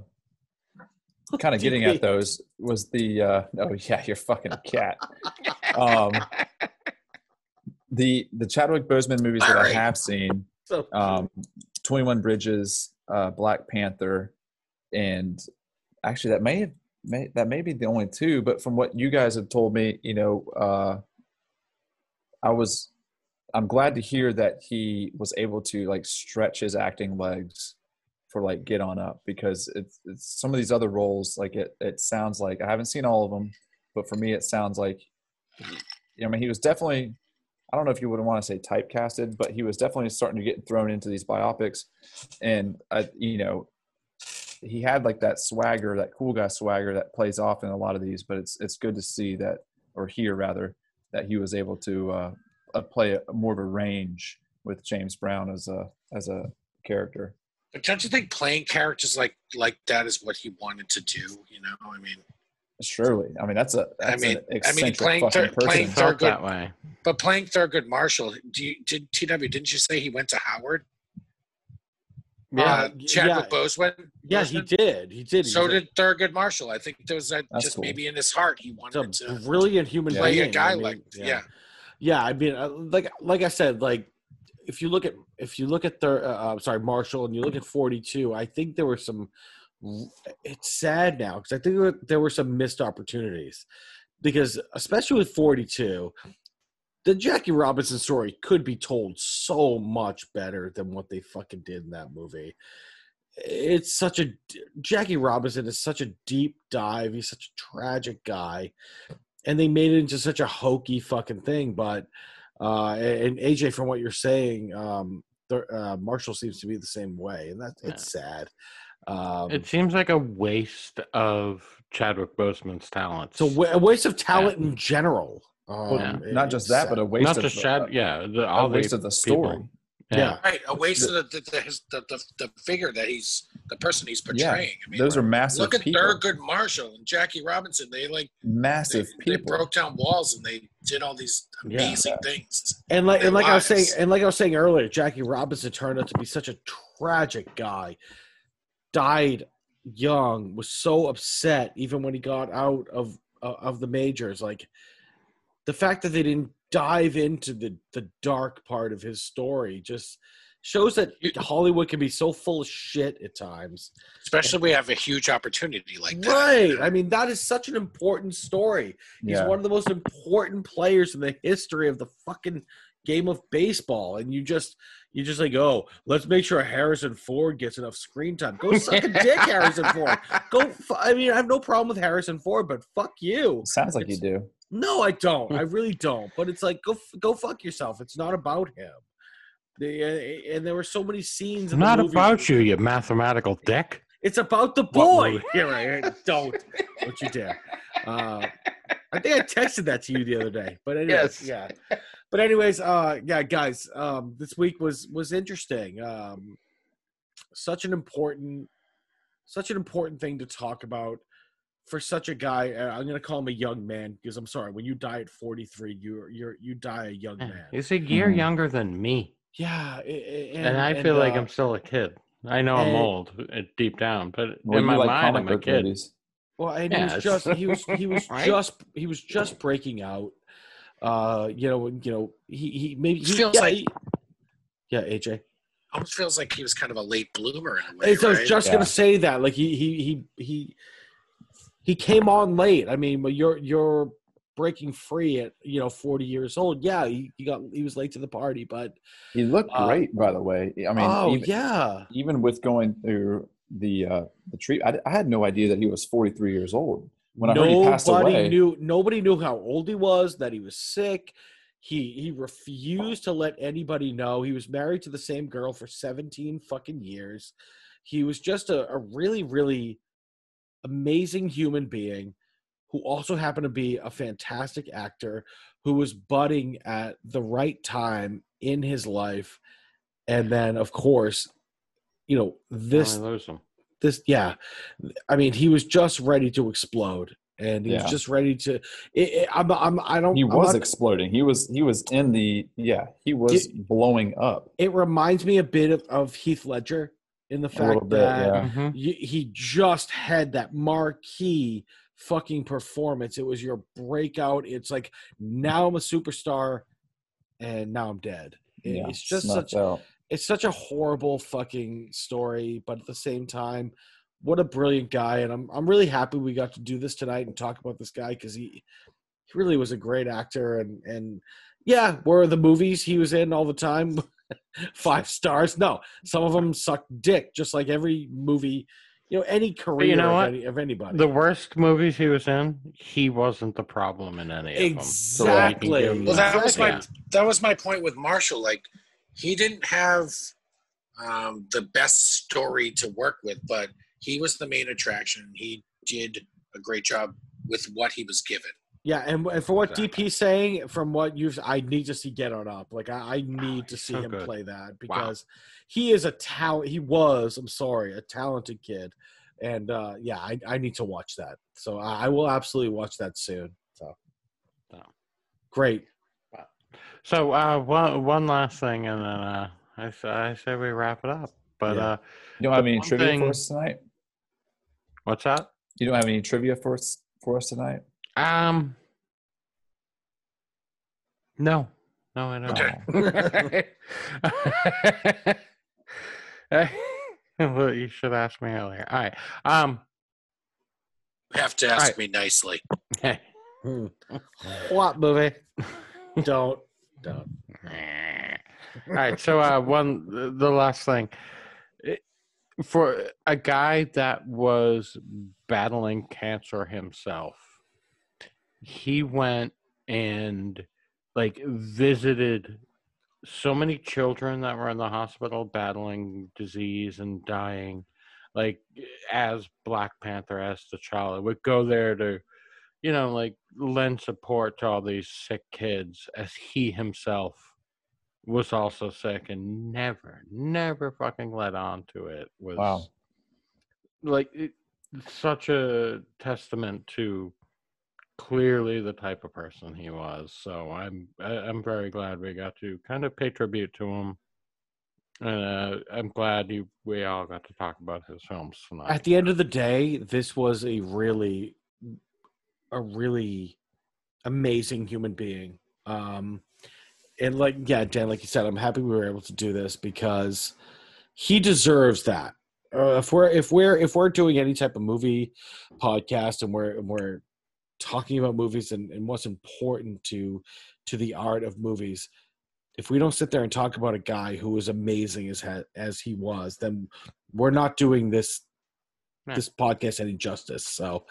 kind of getting at those was the uh, oh yeah, you're fucking a cat. Um, the the Chadwick Boseman movies that I have seen, um, Twenty One Bridges, uh, Black Panther, and actually that may have may, that may be the only two. But from what you guys have told me, you know, uh, I was I'm glad to hear that he was able to like stretch his acting legs for like Get On Up because it's, it's some of these other roles like it it sounds like I haven't seen all of them, but for me it sounds like I mean he was definitely I don't know if you would want to say typecasted, but he was definitely starting to get thrown into these biopics, and I you know he had like that swagger, that cool guy swagger that plays off in a lot of these. But it's it's good to see that or hear rather that he was able to uh, uh, play a, more of a range with James Brown as a as a character. but don't you think playing characters like like that is what he wanted to do? You know, I mean, Surely, I mean that's a that's mean- an I mean, eccentric playing fucking thir- person. playing Thurgood- that way. but playing Thurgood Marshall, do you did TW? Didn't you say he went to Howard? Yeah, uh, Chadwick yeah. Boseman. yeah, he did. He did. So He's a- did Thurgood Marshall. I think there was that That's just cool. maybe in his heart he He's wanted a to brilliant human play being. a guy I mean, like yeah. yeah. I mean, uh, like like I said, like if you look at if you look at the uh, uh, sorry Marshall and you look at forty two, I think there were some. It's sad now because I think there- were some missed opportunities because especially with forty two, the Jackie Robinson story could be told so much better than what they fucking did in that movie. It's such a Jackie Robinson is such a deep dive. He's such a tragic guy and they made it into such a hokey fucking thing. But uh, and AJ, from what you're saying, um, the, uh, Marshall seems to be the same way, and that's it's sad. Um, It seems like a waste of Chadwick Boseman's talents. it's a, wa- a waste of talent in general. Um, Well, it- not just that, but a waste not of just the- Chad. Yeah, the, a waste the of the story. people. yeah. Right, a waste of the the, his, the the the figure that he's the person he's portraying. I mean, Those are massive look at people, Thurgood Marshall and Jackie Robinson. They like they, massive they people. broke down walls and they did all these Yeah. amazing things. And like and like I was saying, and like I was saying earlier, Jackie Robinson turned out to be such a tragic guy. Died young, was so upset even when he got out of uh, of the majors. Like the fact that they didn't dive into the the dark part of his story just shows that Hollywood can be so full of shit at times. Especially we have a huge opportunity like that. Right. I mean, that is such an important story. He's Yeah. one of the most important players in the history of the fucking game of baseball. And you just you just like, oh, let's make sure Harrison Ford gets enough screen time. Go suck a dick, Harrison Ford. Go. F- I mean, I have no problem with Harrison Ford, but fuck you. Sounds like you do. No, I don't. I really don't. But it's like, go f- go fuck yourself. It's not about him. The, uh, and there were so many scenes. In the Not movie- about you, you mathematical dick. It's about the boy. movie? Here, right? Don't. Don't you dare. Uh, I think I texted that to you the other day. But anyways, Yes. yeah. But anyways, uh, yeah, guys, um, this week was was interesting. Um, such an important, such an important thing to talk about for such a guy. uh, I'm gonna call him a young man because I'm sorry. When you die at 43, you're you're you die a young man. He's a year Mhm. younger than me, Yeah, a- a- and, I feel like uh, I'm still a kid. I know I'm old uh, deep down, but Well, in my like mind, I'm a kid. movies. Well, and he was just he was he was Right? just he was just breaking out. Uh, you know, you know, he he maybe he, Feels yeah, like- he- yeah, AJ. Almost feels like he was kind of a late bloomer in a way. It's- I was just Yeah. gonna say that. Like he he he he he came on late. I mean, but you're you're breaking free at you know 40 years old. Yeah, he, he got he was late to the party, but He looked Uh, great, by the way. I mean, oh even, yeah, even with going through the uh, the treat, I, I had no idea that he was 43 years old. When I heard he passed nobody away, knew nobody knew how old he was, that he was sick. He he refused to let anybody know. He was married to the same girl for 17 fucking years. He was just a, a really, really amazing human being who also happened to be a fantastic actor who was budding at the right time in his life. And then of course, you know, this Only lose him. This yeah i mean he was just ready to explode and he Yeah. was just ready to it, it, I'm, I'm i don't he I'm was not- exploding. He was he was in the yeah he was blowing up it reminds me a bit of, of heath ledger in the a fact bit. that Yeah, Mhm. he just had that marquee fucking performance it was your breakout it's like now i'm a superstar and now i'm dead yeah. it's just such out. It's such a horrible fucking story, but at the same time, what a brilliant guy, and I'm I'm really happy we got to do this tonight and talk about this guy because he he really was a great actor and and yeah, were the movies he was in all the time five stars? No, some of them suck dick, just like every movie, you know, any career know of, any, of anybody. The worst movies he was in, he wasn't the problem in any of them. exactly. give him Well, that was my that was my point with Marshall. Like, he didn't have um, the best story to work with, but he was the main attraction. He did a great job with what he was given. Yeah, and, and for what Exactly. DP's saying, from what you've, I need to see Get On Up. Like I, I need to see so him good. play that because he is a talent. He was, I'm sorry, a talented kid, and uh, yeah, I, I need to watch that. So I, I will absolutely watch that soon. So So. great. So uh, one one last thing, and then uh, I s- I say we wrap it up. But Yeah. uh, You don't have any trivia thing- for us tonight. what's that? You don't have any trivia for us for us tonight. Um, no, no, I don't. Okay. well, you should ask me earlier. All right. Um. You have to ask Alright. me nicely. Hey. Hmm. What movie? don't don't. All right. So, uh, one the- the last thing for a guy that was battling cancer himself, he went and like visited so many children that were in the hospital battling disease and dying like as black panther as T'Challa would go there to you know like lend support to all these sick kids as he himself was also sick and never never fucking let on to it was Wow. like it, such a testament to clearly the type of person he was. So I'm I- I'm very glad we got to kind of pay tribute to him. And uh, I'm glad you, we all got to talk about his films tonight. At the end of the day, this was a really, a really amazing human being. Um, and like, yeah, Dan, like you said, I'm happy we were able to do this because he deserves that. Uh, if we're if we're if we're doing any type of movie podcast and we're and we're talking about movies and, and what's important to to the art of movies, if we don't sit there and talk about a guy who was amazing as ha- as he was, then we're not doing this this podcast any justice. So,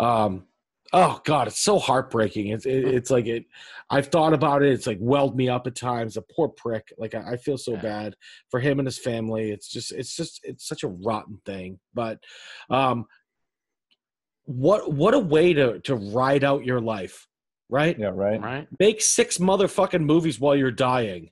um, oh god, it's so heartbreaking. It's it, it's like it. I've thought about it. It's like welled me up at times. A poor prick. Like I, I feel so Yeah. bad for him and his family. It's just it's just it's such a rotten thing. But um, what what a way to to ride out your life, right? Yeah, right. right? Make six motherfucking movies while you're dying.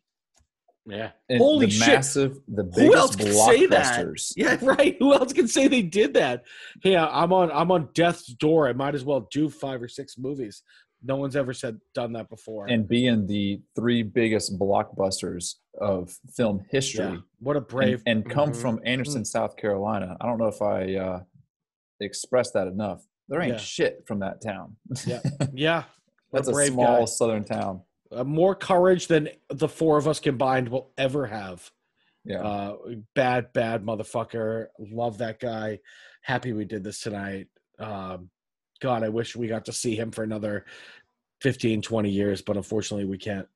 Yeah. And Holy the shit. massive, the biggest Who else can say that? blockbusters. Yeah, right. Who else can say they did that? Hey, I'm on I'm on death's door. I might as well do five or six movies. No one's ever said done that before. and being the three biggest blockbusters of film history. yeah, what a brave. and, come Mhm. from Anderson, South Carolina. I don't know if I uh, expressed that enough. There ain't Yeah. shit from that town. Yeah. yeah, That's a brave small guy. southern town. Uh, more courage than the four of us combined will ever have. Yeah. Uh, bad, bad motherfucker. Love that guy. Happy we did this tonight. Um, God, I wish we got to see him for another 15, 20 years, but unfortunately we can't.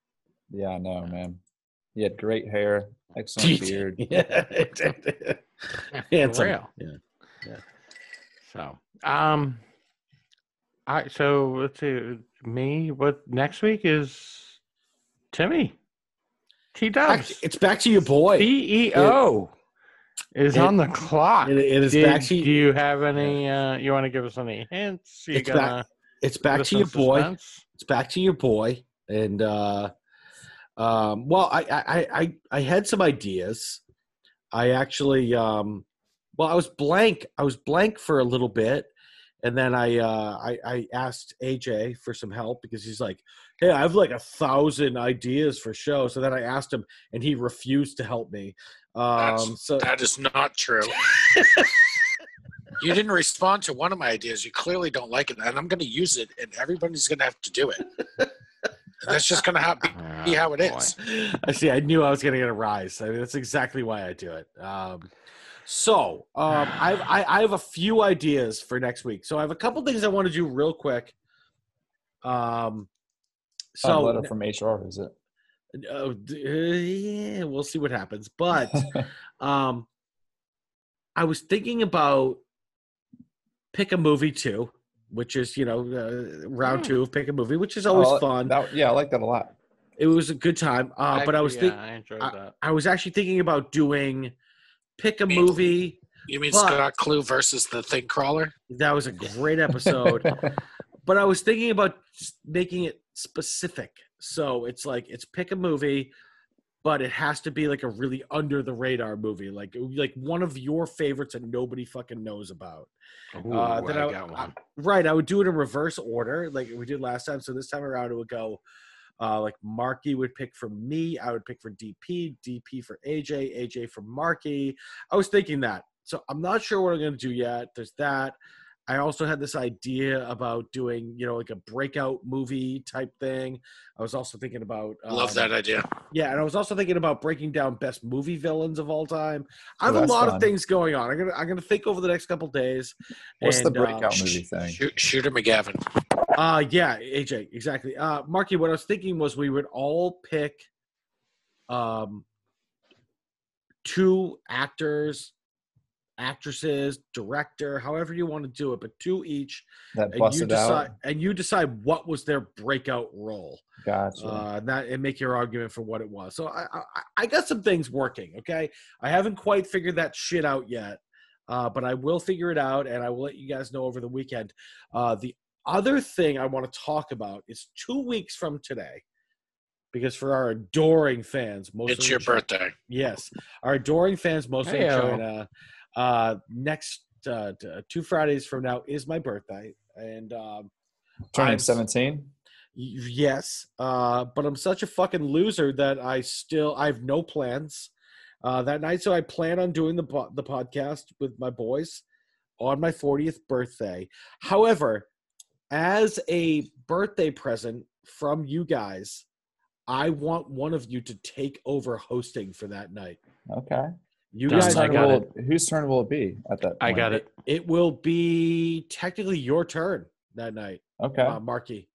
yeah, I know, man. He had great hair, excellent beard. yeah. For Handsome. real. Yeah. yeah. So, um, All right, so let's see. Me, what next week is Timmy. T Back- Dubs. it's back to your boy. CEO is it- on the clock. It, it is Did- back to do you have any? Uh, you want to give us any hints? You It's gonna it's back to your boy. suspense? It's back to your boy. And uh um well I I I I had some ideas. I actually um well I was blank. I was blank for a little bit. And then I uh I, I asked AJ for some help because he's like, Hey, I have like a thousand ideas for shows. So then I asked him and he refused to help me. Um so That is not true. you didn't respond to one of my ideas. You clearly don't like it, and I'm going to use it, and everybody's going to have to do it. That's just going to have, be how it Oh. I see. I knew I was going to get a rise. I mean, that's exactly why I do it. Um, so um, I've, I, I have a few ideas for next week. So I have a couple things I want to do real quick. Um, So, so letter from HR is it? uh, yeah, we'll see what happens. But um, I was thinking about pick a movie too, which is you know uh, round two of pick a movie, which is always Oh, fun. that- yeah, I like that a lot. it was a good time. Uh, but I was Actually, thinking. I I- I was actually thinking about doing pick a Me. movie. You mean But- Scott Clue versus the Thing Crawler? That was a great episode. but I was thinking about making it specific. So it's like it's pick a movie, but it has to be like a really under the radar movie, like like one of your favorites that nobody fucking knows about. Ooh, uh, then I I- got one. Right. I would do it in reverse order, like we did last time. So this time around, it would go uh, like Marky would pick for me. I would pick for DP, DP for AJ, AJ for Marky. I was thinking that. So I'm not sure what I'm going to do yet. There's that. I also had this idea about doing, you know, like a breakout movie type thing. I was also thinking about. Love um, that idea. Yeah, and I was also thinking about breaking down best movie villains of all time. I Oh, have a lot fun. of things going on. I'm gonna I'm gonna think over the next couple days. What's the and, uh, breakout movie thing? Shoot, Shooter McGavin. Uh yeah, AJ, exactly. Uh Marky, what I was thinking was we would all pick um two actors, actresses, director, however you want to do it, but two each, That and you decide out. and you decide what was their breakout role. Gotcha. Uh and that and make your argument for what it was. So I I, I got some things working, okay? I haven't quite figured that shit out yet. Uh, but I will figure it out and I will let you guys know over the weekend. Uh, the other thing I want to talk about is two weeks from today, because for our adoring fans, most It's in your China- birthday. Yes, our adoring fans, mostly in China. Uh, next uh, t- two Fridays from now is my birthday, and um, Turning I'm- 17? yes, uh, but I'm such a fucking loser that I still I have no plans uh, that night. So I plan on doing the po- the podcast with my boys on my 40th birthday. However, as a birthday present from you guys, I want one of you to take over hosting for that night. Okay. You Done. guys, Whose I turn, got will, whose turn will it be at that point? I got it. it will be technically your turn that night. Okay. uh, Marky.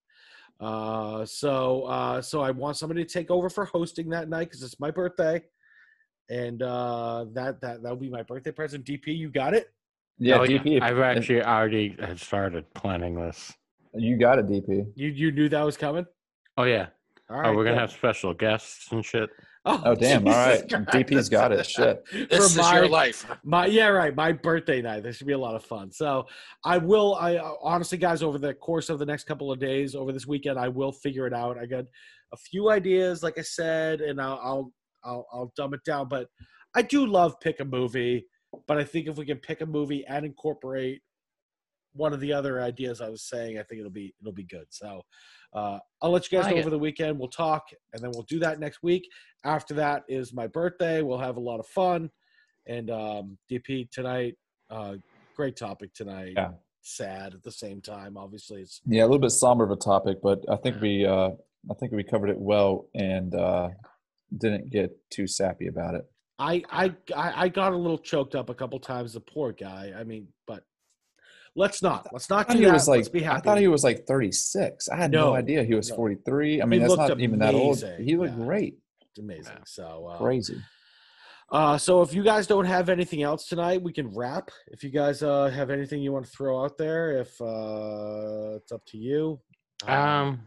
Uh, so uh, so I want somebody to take over for hosting that night because it's my birthday, and uh, that that that'll be my birthday present. DP, you got it. yeah, Oh, DP. I've actually already had started planning this. You got a DP. You you knew that was coming. Oh yeah. All right. oh, we're gonna good. have special guests and shit. Oh, damn. All right. Jesus DP's got it. Shit. This For is my- your life. My yeah, right. My birthday night. This should be a lot of fun. So I will. I uh, honestly, guys, over the course of the next couple of days, over this weekend, I will figure it out. I got a few ideas, like I said, and I'll I'll I'll, I'll dumb it down. But I do love pick a movie. But I think if we can pick a movie and incorporate one of the other ideas I was saying, I think it'll be it'll be good. So uh, I'll let you guys Like know it. over the weekend. We'll talk, and then we'll do that next week. After that is my birthday. We'll have a lot of fun. And um, DP tonight, uh, great topic tonight. Yeah. Sad at the same time. Obviously, it's Yeah, a little bit somber of a topic, but I think we uh I think we covered it well and uh didn't get too sappy about it. I I I I got a little choked up a couple times. The poor guy. I mean, but let's not let's not do thought he that. was like let's be I thought he was like 36. I had no, No, idea he was no. 43. I mean, He that's looked not even that old. He looked yeah. great. It's amazing. So uh, Crazy. Uh, so if you guys don't have anything else tonight, we can wrap. If you guys uh, have anything you want to throw out there, if uh, it's up to you. Um,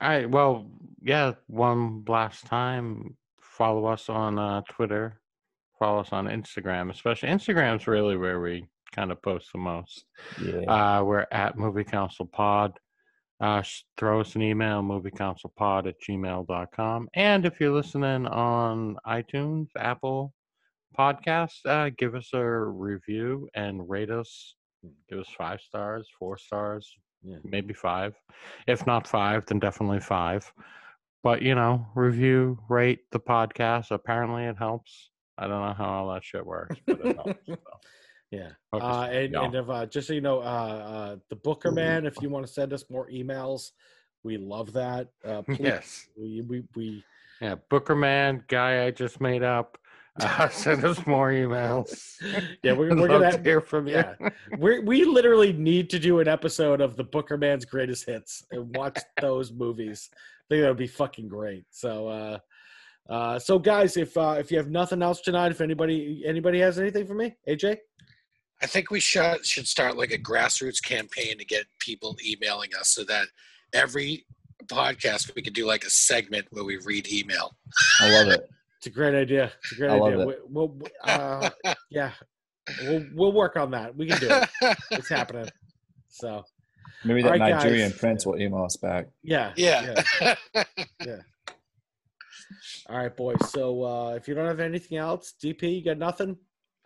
all right. Well, yeah. One last time, follow us on uh, Twitter. Follow us on Instagram, especially Instagram's really where we kind of post the most. Yeah. Uh, we're at Movie Council Pod. Uh, throw us an email, moviecouncilpod at gmail.com. And if you're listening on iTunes, Apple Podcasts, uh, give us a review and rate us. Give us five stars, four stars, Yeah. maybe five. If not five, then definitely five. But, you know, review, rate the podcast. Apparently it helps. I don't know how all that shit works, but it helps. so. Yeah. Uh, and, y'all. and if uh, just so you know, uh, uh, the Booker man, if you want to send us more emails, we love that. Uh, please, yes. we, we, we Yeah, Booker Man, guy I just made up. Uh, send us more emails. yeah, we're, we're gonna to hear from you. yeah. we we literally need to do an episode of the Booker man's greatest hits and watch those movies. I think that would be fucking great. So, uh, uh, so guys, if uh, if you have nothing else tonight, if anybody anybody has anything for me, AJ, I think we should should start like a grassroots campaign to get people emailing us so that every podcast we could do like a segment where we read email. I love it. it's a great idea. It's a great I love idea. it. We, we'll, uh, yeah, we'll we'll work on that. We can do it. It's happening. So, Maybe All that right, guys. Nigerian prince will email us back. Yeah. Yeah, yeah. All right, boys. So, uh, if you don't have anything else, DP, you got nothing.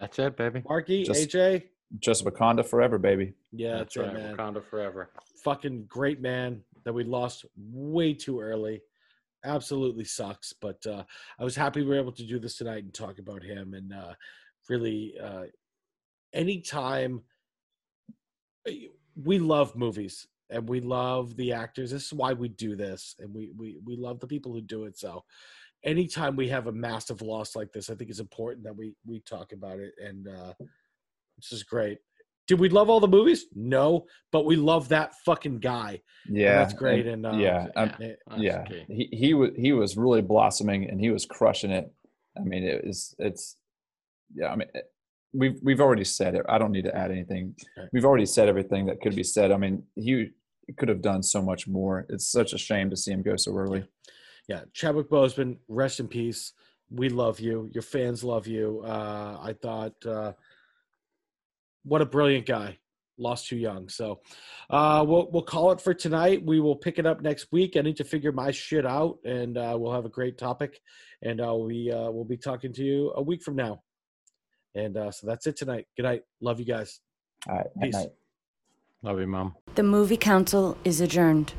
That's it, baby. Marky, Just- AJ, Just Wakanda forever, baby. yeah, that's, right. man. Wakanda forever. Fucking great man that we lost way too early. Absolutely sucks, but uh, I was happy we were able to do this tonight and talk about him. And uh, really, uh, anytime we love movies and we love the actors, this is why we do this, and we we we love the people who do it. So, anytime we have a massive loss like this, I think it's important that we we talk about it. And uh, this is great. Did we love all the movies? No, but we love that fucking guy. and Yeah, that's great. And, uh, yeah, um, eh, That's yeah, key. he he was he was really blossoming and he was crushing it. I mean, it was it's yeah. I mean, it- we've we've already said it. I don't need to add anything. Right. We've already said everything that could be said. I mean, he could have done so much more. It's such a shame to see him go so early. yeah, Chadwick Boseman, rest in peace. We love you. Your fans love you. Uh, I thought, uh, what a brilliant guy. Lost too young. So uh, we'll we'll call it for tonight. We will pick it up next week. I need to figure my shit out, and uh, we'll have a great topic. And uh, we uh, we'll be talking to you a week from now. And uh, so that's it tonight. Good night. Love you guys. All right, Peace. night. Love you, Mom. The movie council is adjourned.